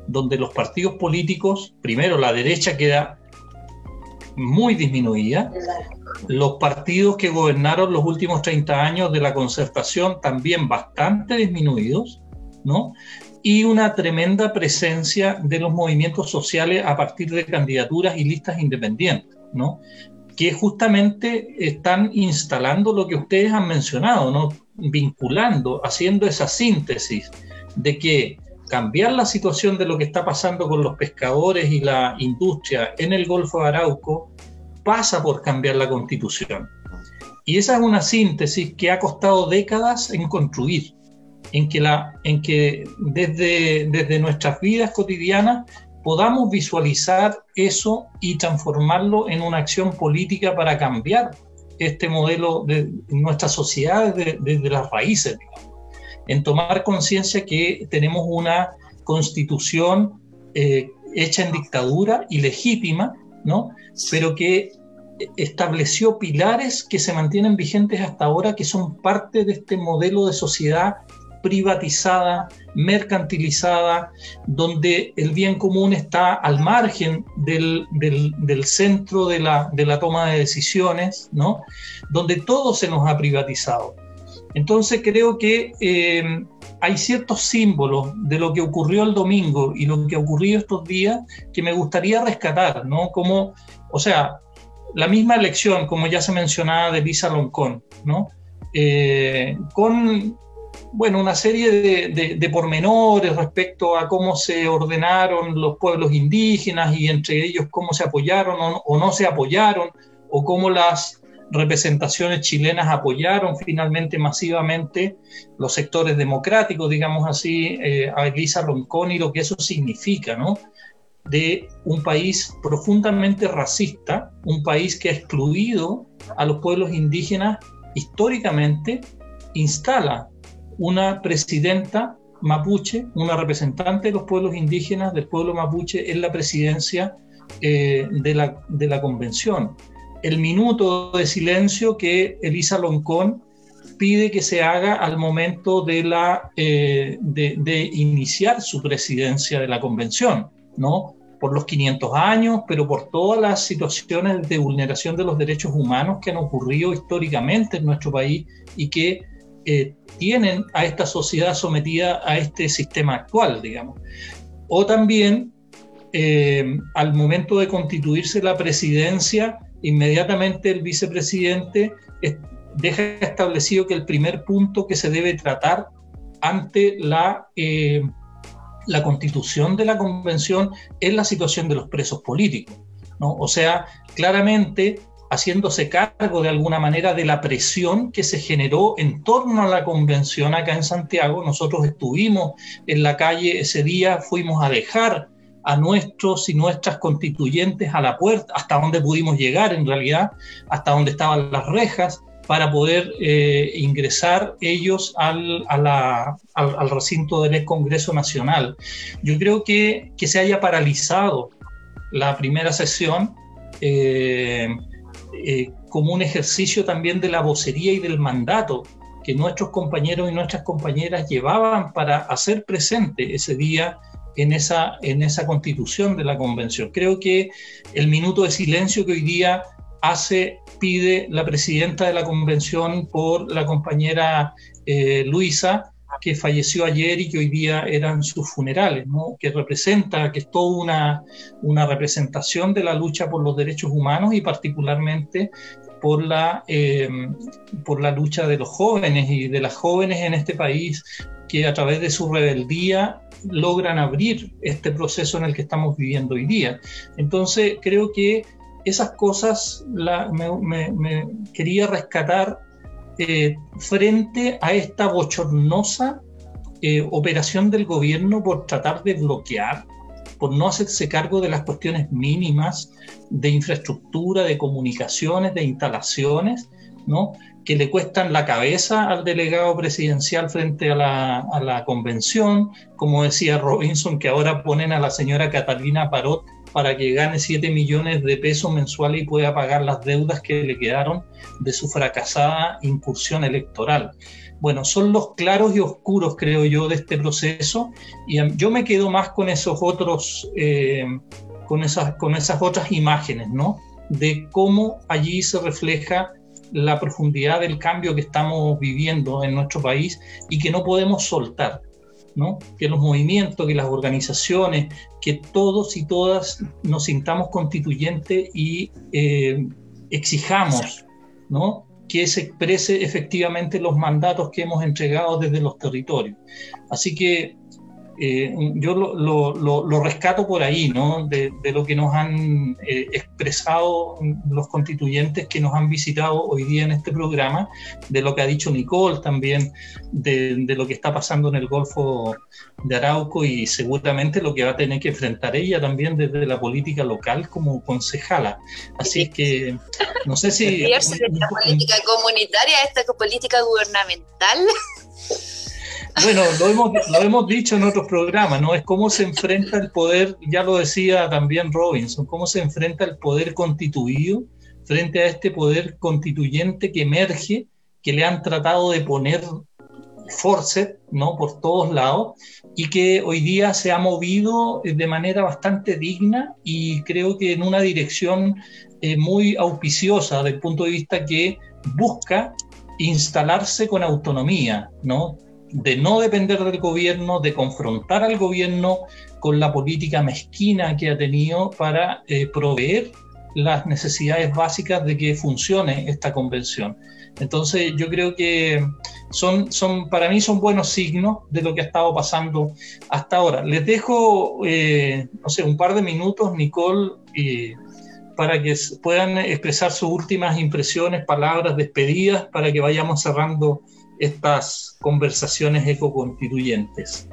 donde los partidos políticos, primero la derecha queda muy disminuida, los partidos que gobernaron los últimos 30 años de la concertación también bastante disminuidos, ¿no? Y una tremenda presencia de los movimientos sociales a partir de candidaturas y listas independientes, ¿no? Que justamente están instalando lo que ustedes han mencionado, ¿no? Vinculando, haciendo esa síntesis de que cambiar la situación de lo que está pasando con los pescadores y la industria en el Golfo de Arauco pasa por cambiar la constitución. Y esa es una síntesis que ha costado décadas en construir, en que, la, en que desde, desde nuestras vidas cotidianas podamos visualizar eso y transformarlo en una acción política para cambiar este modelo de nuestra sociedad desde, las raíces, en tomar conciencia que tenemos una constitución eh, hecha en dictadura y legítima, ¿no? pero que estableció pilares que se mantienen vigentes hasta ahora, que son parte de este modelo de sociedad privatizada, mercantilizada, donde el bien común está al margen del, centro de la, toma de decisiones, ¿no? donde todo se nos ha privatizado. Entonces creo que eh, hay ciertos símbolos de lo que ocurrió el domingo y lo que ha ocurrido estos días que me gustaría rescatar, ¿no? Como, o sea, la misma elección, como ya se mencionaba, de Lisa Loncón, ¿no? Eh, con bueno, una serie de, pormenores respecto a cómo se ordenaron los pueblos indígenas y entre ellos cómo se apoyaron o, no se apoyaron, o cómo las representaciones chilenas apoyaron finalmente masivamente los sectores democráticos, digamos así, eh, a Elisa Loncón y lo que eso significa, ¿no? de un país profundamente racista, un país que ha excluido a los pueblos indígenas históricamente, instala una presidenta mapuche, una representante de los pueblos indígenas del pueblo mapuche en la presidencia eh, de, la, de, la, convención. El minuto de silencio que Elisa Loncón pide que se haga al momento de, la, eh, de, iniciar su presidencia de la convención. ¿no? por los 500 años, pero por todas las situaciones de vulneración de los derechos humanos que han ocurrido históricamente en nuestro país y que eh, tienen a esta sociedad sometida a este sistema actual, digamos. O también, eh, al momento de constituirse la presidencia, inmediatamente el vicepresidente deja establecido que el primer punto que se debe tratar ante la eh, la constitución de la convención es la situación de los presos políticos. ¿no? O sea, claramente haciéndose cargo de alguna manera de la presión que se generó en torno a la convención acá en Santiago. Nosotros estuvimos en la calle ese día, fuimos a dejar a nuestros y nuestras constituyentes a la puerta, hasta donde pudimos llegar en realidad, hasta donde estaban las rejas, para poder eh, ingresar ellos al, al, recinto del Congreso Nacional. Yo creo que, que se haya paralizado la primera sesión eh, eh, como un ejercicio también de la vocería y del mandato que nuestros compañeros y nuestras compañeras llevaban para hacer presente ese día en esa, en esa constitución de la convención. Creo que el minuto de silencio que hoy día hace, pide la presidenta de la convención por la compañera eh, Luisa, que falleció ayer y que hoy día eran sus funerales, que representa, que es toda una, una representación de la lucha por los derechos humanos y particularmente por la, eh, por la lucha de los jóvenes y de las jóvenes en este país que a través de su rebeldía logran abrir este proceso en el que estamos viviendo hoy día. Entonces creo que esas cosas me, quería rescatar eh, frente a esta bochornosa eh, operación del gobierno por tratar de bloquear, por no hacerse cargo de las cuestiones mínimas de infraestructura, de comunicaciones, de instalaciones, ¿no? que le cuestan la cabeza al delegado presidencial frente a la, a la convención, como decía Robinson, que ahora ponen a la señora Catalina Parot para que gane 7 millones de pesos mensuales y pueda pagar las deudas que le quedaron de su fracasada incursión electoral. Bueno, son los claros y oscuros, creo yo, de este proceso y yo me quedo más con esos otros, eh, con, esas, con esas otras imágenes, ¿no? de cómo allí se refleja la profundidad del cambio que estamos viviendo en nuestro país y que no podemos soltar. ¿No? que los movimientos, que las organizaciones, que todos y todas nos sintamos constituyentes y eh, exijamos ¿no? que se exprese efectivamente los mandatos que hemos entregado desde los territorios. Así que eh, yo lo, rescato por ahí, ¿no? De, lo que nos han eh, expresado los constituyentes que nos han visitado hoy día en este programa, de lo que ha dicho Nicole también, de, lo que está pasando en el Golfo de Arauco y seguramente lo que va a tener que enfrentar ella también desde la política local como concejala. Así que no sé si... de la política comunitaria esta política gubernamental. Bueno, lo hemos, dicho en otros programas, ¿no? Es cómo se enfrenta el poder, ya lo decía también Robinson, cómo se enfrenta el poder constituido frente a este poder constituyente que emerge, que le han tratado de poner force, ¿no? Por todos lados, y que hoy día se ha movido de manera bastante digna y creo que en una dirección eh, muy auspiciosa desde el punto de vista que busca instalarse con autonomía, ¿no? De no depender del gobierno, de confrontar al gobierno con la política mezquina que ha tenido para eh, proveer las necesidades básicas de que funcione esta convención. Entonces yo creo que son, son, para mí son buenos signos de lo que ha estado pasando hasta ahora. Les dejo, eh, no sé, un par de minutos, Nicole, para que puedan expresar sus últimas impresiones, palabras, despedidas, para que vayamos cerrando estas conversaciones ecoconstituyentes.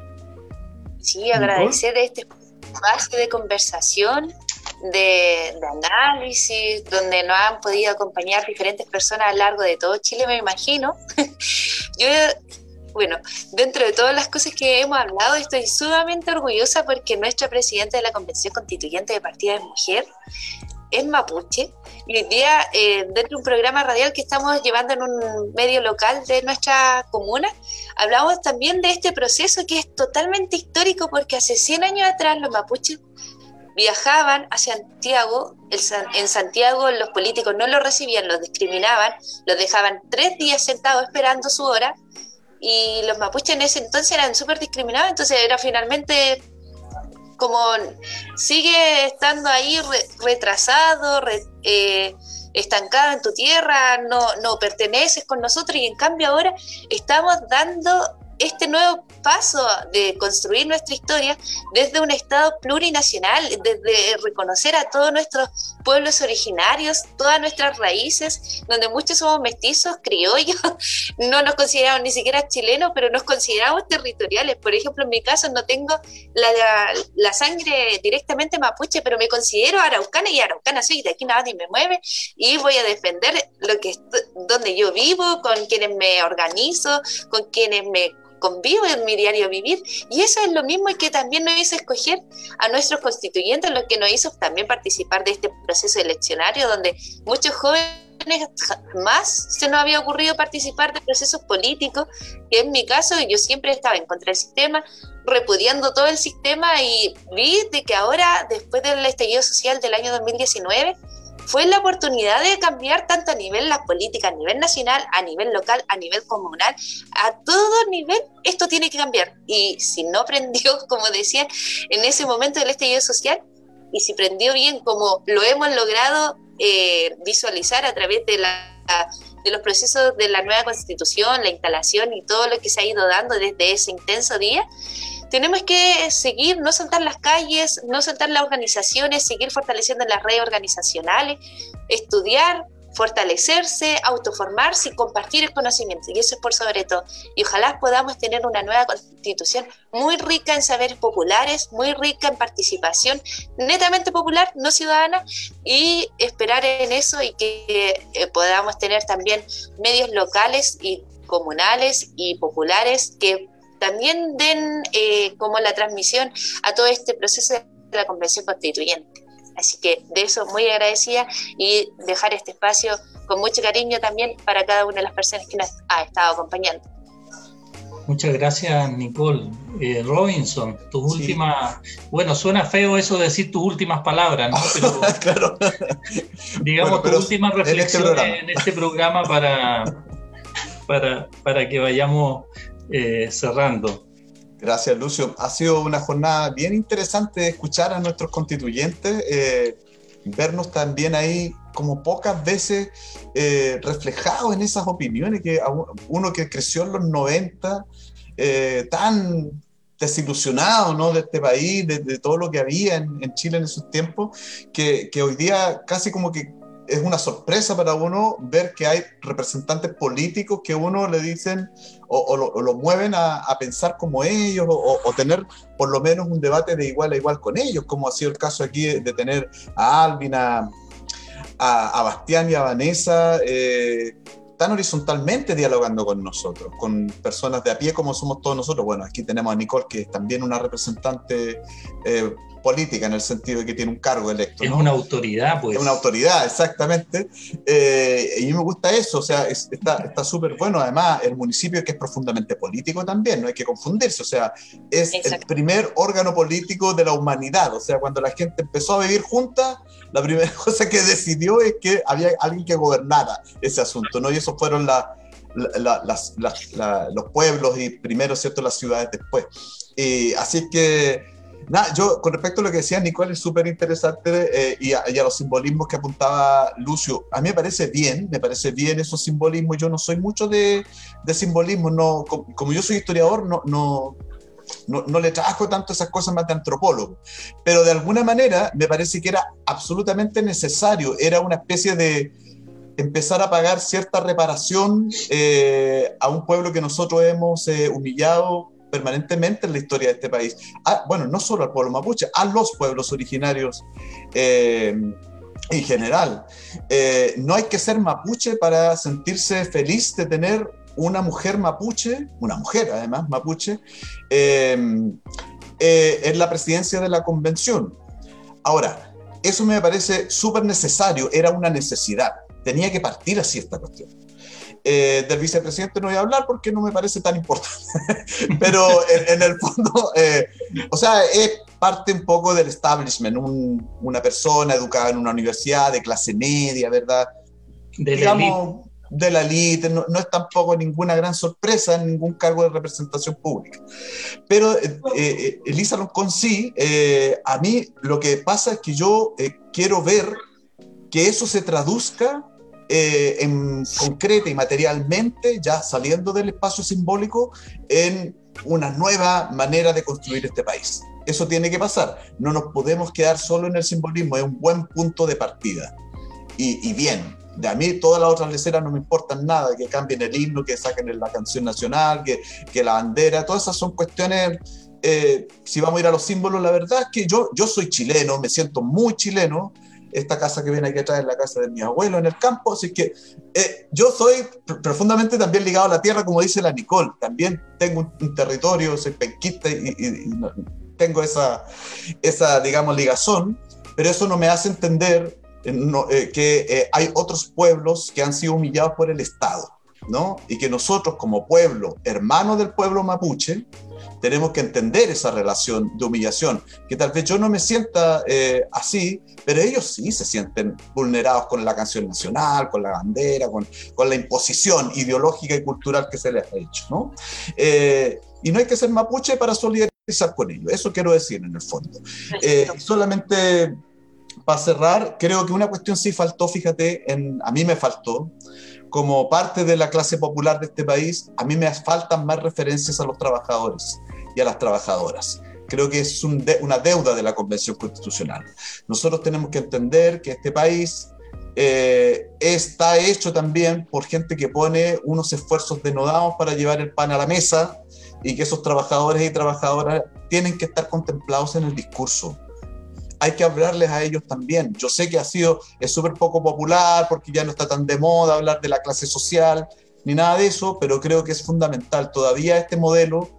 Sí, agradecer este espacio de conversación, de, análisis, donde nos han podido acompañar diferentes personas a lo largo de todo Chile, me imagino. Yo, bueno, dentro de todas las cosas que hemos hablado, estoy sumamente orgullosa porque nuestra presidenta de la Convención Constituyente de Partida de Mujer es mapuche. Y hoy día, eh, dentro de un programa radial que estamos llevando en un medio local de nuestra comuna, hablamos también de este proceso que es totalmente histórico porque hace 100 años atrás los mapuches viajaban a Santiago, en Santiago los políticos no los recibían, los discriminaban, los dejaban tres días sentados esperando su hora y los mapuches en ese entonces eran súper discriminados, entonces era finalmente como sigue estando ahí retrasado, eh, estancado en tu tierra, no, no perteneces con nosotros y en cambio ahora estamos dando este nuevo paso de construir nuestra historia desde un Estado plurinacional, desde reconocer a todos nuestros pueblos originarios, todas nuestras raíces, donde muchos somos mestizos, criollos, no nos consideramos ni siquiera chilenos, pero nos consideramos territoriales. Por ejemplo, en mi caso no tengo la, sangre directamente mapuche, pero me considero araucana y araucana soy, de aquí nada ni me mueve y voy a defender lo que donde yo vivo, con quienes me organizo, con quienes me convivo en mi diario vivir. Y eso es lo mismo que también nos hizo escoger a nuestros constituyentes, lo que nos hizo también participar de este proceso eleccionario, donde muchos jóvenes más se nos había ocurrido participar de procesos políticos, que en mi caso yo siempre estaba en contra del sistema, repudiando todo el sistema y vi de que ahora, después del estallido social del año 2019, fue la oportunidad de cambiar tanto a nivel la política, a nivel nacional, a nivel local, a nivel comunal, a todo nivel, esto tiene que cambiar. Y si no prendió, como decían, en ese momento del estallido social, y si prendió bien como lo hemos logrado eh, visualizar a través de, la, de los procesos de la nueva constitución, la instalación y todo lo que se ha ido dando desde ese intenso día, tenemos que seguir, no soltar las calles, no soltar las organizaciones, seguir fortaleciendo las redes organizacionales, estudiar, fortalecerse, autoformarse y compartir el conocimiento. Y eso es por sobre todo. Y ojalá podamos tener una nueva constitución muy rica en saberes populares, muy rica en participación, netamente popular, no ciudadana, y esperar en eso y que eh, podamos tener también medios locales y comunales y populares que también den eh, como la transmisión a todo este proceso de la Convención Constituyente. Así que de eso muy agradecida y dejar este espacio con mucho cariño también para cada una de las personas que nos ha estado acompañando. Muchas gracias, Nicole. Eh, Robinson, tus últimas. Bueno, suena feo eso de decir tus últimas palabras, ¿no? Pero, claro. digamos, tus últimas este reflexiones en este programa, para, para, para que vayamos eh, cerrando. Gracias, Lucio. Ha sido una jornada bien interesante escuchar a nuestros constituyentes, eh, vernos también ahí como pocas veces eh, reflejados en esas opiniones, que uno que creció en los 90, eh, tan desilusionado ¿no? de este país, de, todo lo que había en, Chile en esos tiempos, que, que hoy día casi como que es una sorpresa para uno ver que hay representantes políticos que uno le dicen o, lo, mueven a, pensar como ellos o, tener por lo menos un debate de igual a igual con ellos, como ha sido el caso aquí de, tener a Alvin, a, a, Bastián y a Vanessa. Eh, tan horizontalmente dialogando con nosotros, con personas de a pie como somos todos nosotros. Bueno, aquí tenemos a Nicole, que es también una representante eh, política en el sentido de que tiene un cargo electo. Es una autoridad, pues. Es una autoridad, exactamente. Eh, y me gusta eso, o sea, está súper bueno. Además, el municipio que es profundamente político también, no hay que confundirse, o sea, es el primer órgano político de la humanidad, o sea, cuando la gente empezó a vivir junta, la primera cosa que decidió es que había alguien que gobernara ese asunto, ¿no? Y esos fueron la, los pueblos y primero, ¿cierto?, las ciudades después. Y así que Nada, yo con respecto a lo que decía Nicole, es súper interesante eh, y, a, los simbolismos que apuntaba Lucio. A mí me parece bien, me parece bien esos simbolismos. Yo no soy mucho de, de simbolismo, no, como, yo soy historiador, no, no, no, le trabajo tanto esas cosas más de antropólogo. Pero de alguna manera me parece que era absolutamente necesario, era una especie de empezar a pagar cierta reparación eh, a un pueblo que nosotros hemos eh, humillado permanentemente en la historia de este país. Ah, bueno, no solo al pueblo mapuche, a los pueblos originarios eh, en general. Eh, no hay que ser mapuche para sentirse feliz de tener una mujer mapuche, una mujer además mapuche, eh, en la presidencia de la convención. Ahora, eso me parece súper necesario, era una necesidad, tenía que partir así esta cuestión. Eh, del vicepresidente no voy a hablar porque no me parece tan importante, pero en, el fondo, eh, o sea, es parte un poco del establishment, una persona educada en una universidad de clase media, ¿verdad? De Digamos, de la elite, no, es tampoco ninguna gran sorpresa en ningún cargo de representación pública. Pero eh, Elisa Loncón sí, a mí lo que pasa es que yo quiero ver que eso se traduzca eh, en concreta y materialmente, ya saliendo del espacio simbólico, en una nueva manera de construir este país. Eso tiene que pasar. No nos podemos quedar solo en el simbolismo, es un buen punto de partida. Y, bien, de a mí todas las otras leceras no me importan nada, que cambien el himno, que saquen la canción nacional, que, que la bandera, todas esas son cuestiones, eh, si vamos a ir a los símbolos, la verdad es que yo, yo soy chileno, me siento muy chileno, esta casa que viene aquí atrás es la casa de mi abuelo en el campo, así que eh, yo soy profundamente también ligado a la tierra, como dice la Nicole, también tengo un, territorio, soy penquista y, tengo esa, esa, digamos, ligazón, pero eso no me hace entender eh, eh, que hay otros pueblos que han sido humillados por el Estado, ¿no? Y que nosotros como pueblo, hermano del pueblo mapuche, tenemos que entender esa relación de humillación, que tal vez yo no me sienta eh, así, pero ellos sí se sienten vulnerados con la canción nacional, con la bandera, con, con la imposición ideológica y cultural que se les ha hecho. ¿no? Eh, y no hay que ser mapuche para solidarizar con ellos, eso quiero decir en el fondo. Eh, solamente para cerrar, creo que una cuestión sí faltó, fíjate, en, a mí me faltó, como parte de la clase popular de este país, a mí me faltan más referencias a los trabajadores y a las trabajadoras. Creo que es una deuda de la Convención Constitucional. Nosotros tenemos que entender que este país eh, está hecho también por gente que pone unos esfuerzos denodados para llevar el pan a la mesa y que esos trabajadores y trabajadoras tienen que estar contemplados en el discurso hay que hablarles a ellos también. Yo sé que ha sido, es súper poco popular porque ya no está tan de moda hablar de la clase social ni nada de eso, pero creo que es fundamental. Todavía este modelo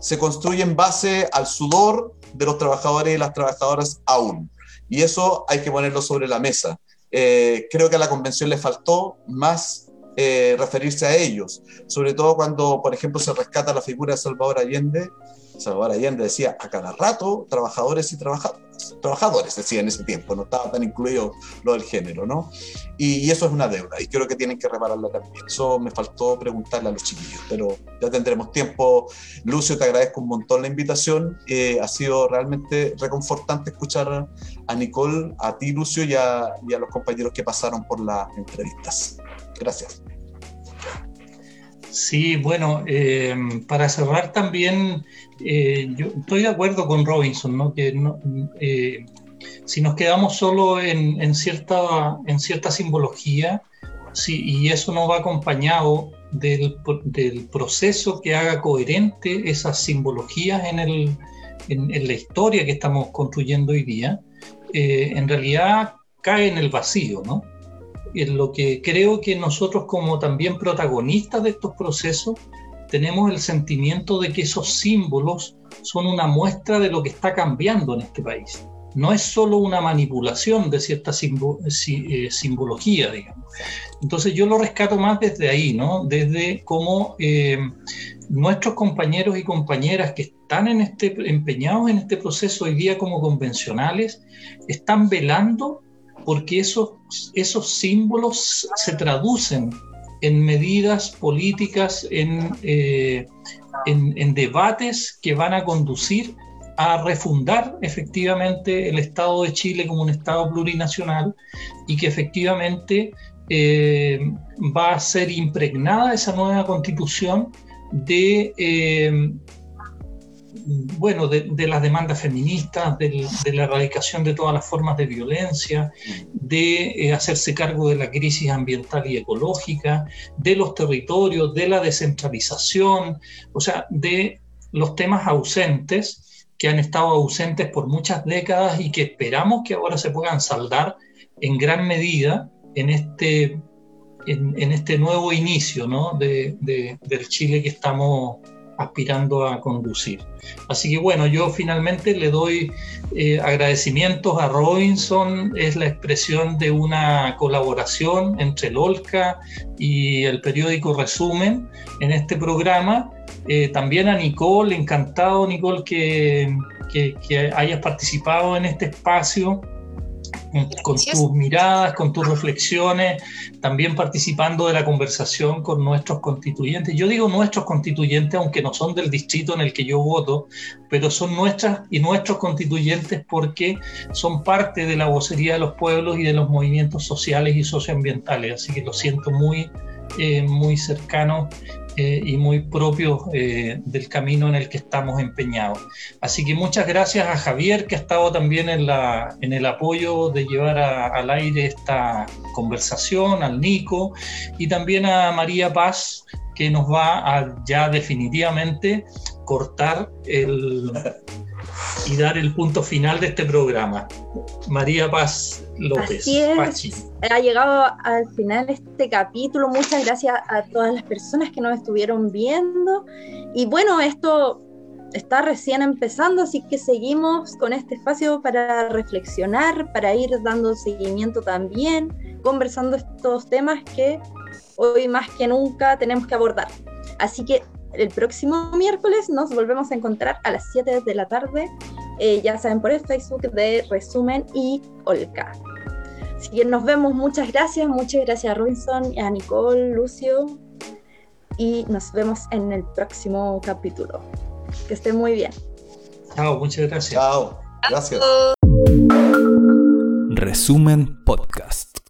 se construye en base al sudor de los trabajadores y las trabajadoras aún. Y eso hay que ponerlo sobre la mesa. Eh, creo que a la convención le faltó más eh, referirse a ellos, sobre todo cuando, por ejemplo, se rescata la figura de Salvador Allende. Salvador Allende decía a cada rato trabajadores y trabajadoras, trabajadores decía en ese tiempo, no estaba tan incluido lo del género, ¿no? Y, eso es una deuda y creo que tienen que repararla también. Eso me faltó preguntarle a los chiquillos, pero ya tendremos tiempo. Lucio, te agradezco un montón la invitación. Eh, ha sido realmente reconfortante escuchar a Nicole, a ti, Lucio, y a, y a los compañeros que pasaron por las entrevistas. Gracias. Sí, bueno, eh, para cerrar también, eh, yo estoy de acuerdo con Robinson, ¿no? que eh, si nos quedamos solo en, cierta, en cierta simbología, y eso no va acompañado del, proceso que haga coherente esas simbologías en, el, en, la historia que estamos construyendo hoy día, en realidad cae en el vacío, ¿no? en lo que creo que nosotros como también protagonistas de estos procesos tenemos el sentimiento de que esos símbolos son una muestra de lo que está cambiando en este país. No es solo una manipulación de cierta eh, simbología, digamos. Entonces yo lo rescato más desde ahí, ¿no? Desde cómo eh, nuestros compañeros y compañeras que están en este, empeñados en este proceso hoy día como convencionales, están velando porque esos, esos símbolos se traducen en medidas políticas, eh, en, en, debates que van a conducir a refundar efectivamente el Estado de Chile como un Estado plurinacional y que efectivamente eh, va a ser impregnada esa nueva constitución de eh, bueno, de, las demandas feministas, de, la erradicación de todas las formas de violencia, de eh, hacerse cargo de la crisis ambiental y ecológica, de los territorios, de la descentralización, o sea, de los temas ausentes que han estado ausentes por muchas décadas y que esperamos que ahora se puedan saldar en gran medida en este, en, este nuevo inicio de, del Chile que estamos aspirando a conducir. Así que bueno, yo finalmente le doy eh, agradecimientos a Robinson, es la expresión de una colaboración entre el OLCA y el periódico Resumen en este programa. Eh, también a Nicole, encantado Nicole que, que hayas participado en este espacio con tus miradas, con tus reflexiones, también participando de la conversación con nuestros constituyentes. Yo digo nuestros constituyentes, aunque no son del distrito en el que yo voto, pero son nuestras y nuestros constituyentes porque son parte de la vocería de los pueblos y de los movimientos sociales y socioambientales. Así que lo siento muy, eh, muy cercano eh, y muy propio eh, del camino en el que estamos empeñados. Así que muchas gracias a Javier, que ha estado también en, la, en el apoyo de llevar al aire esta conversación, al Nico, y también a María Paz, que nos va a ya definitivamente cortar el, y dar el punto final de este programa. María Paz López. Así Ha llegado al final este capítulo. Muchas gracias a todas las personas que nos estuvieron viendo. Y bueno, esto está recién empezando, así que seguimos con este espacio para reflexionar, para ir dando seguimiento también, conversando estos temas que hoy más que nunca tenemos que abordar. Así que el próximo miércoles nos volvemos a encontrar a las 7 de la tarde, eh, ya saben, por el Facebook de Resumen y Olca. Así que nos vemos, muchas gracias, muchas gracias a Robinson, a Nicole, Lucio, y nos vemos en el próximo capítulo. Que estén muy bien. Chao, muchas gracias. Chao, gracias. Resumen Podcast.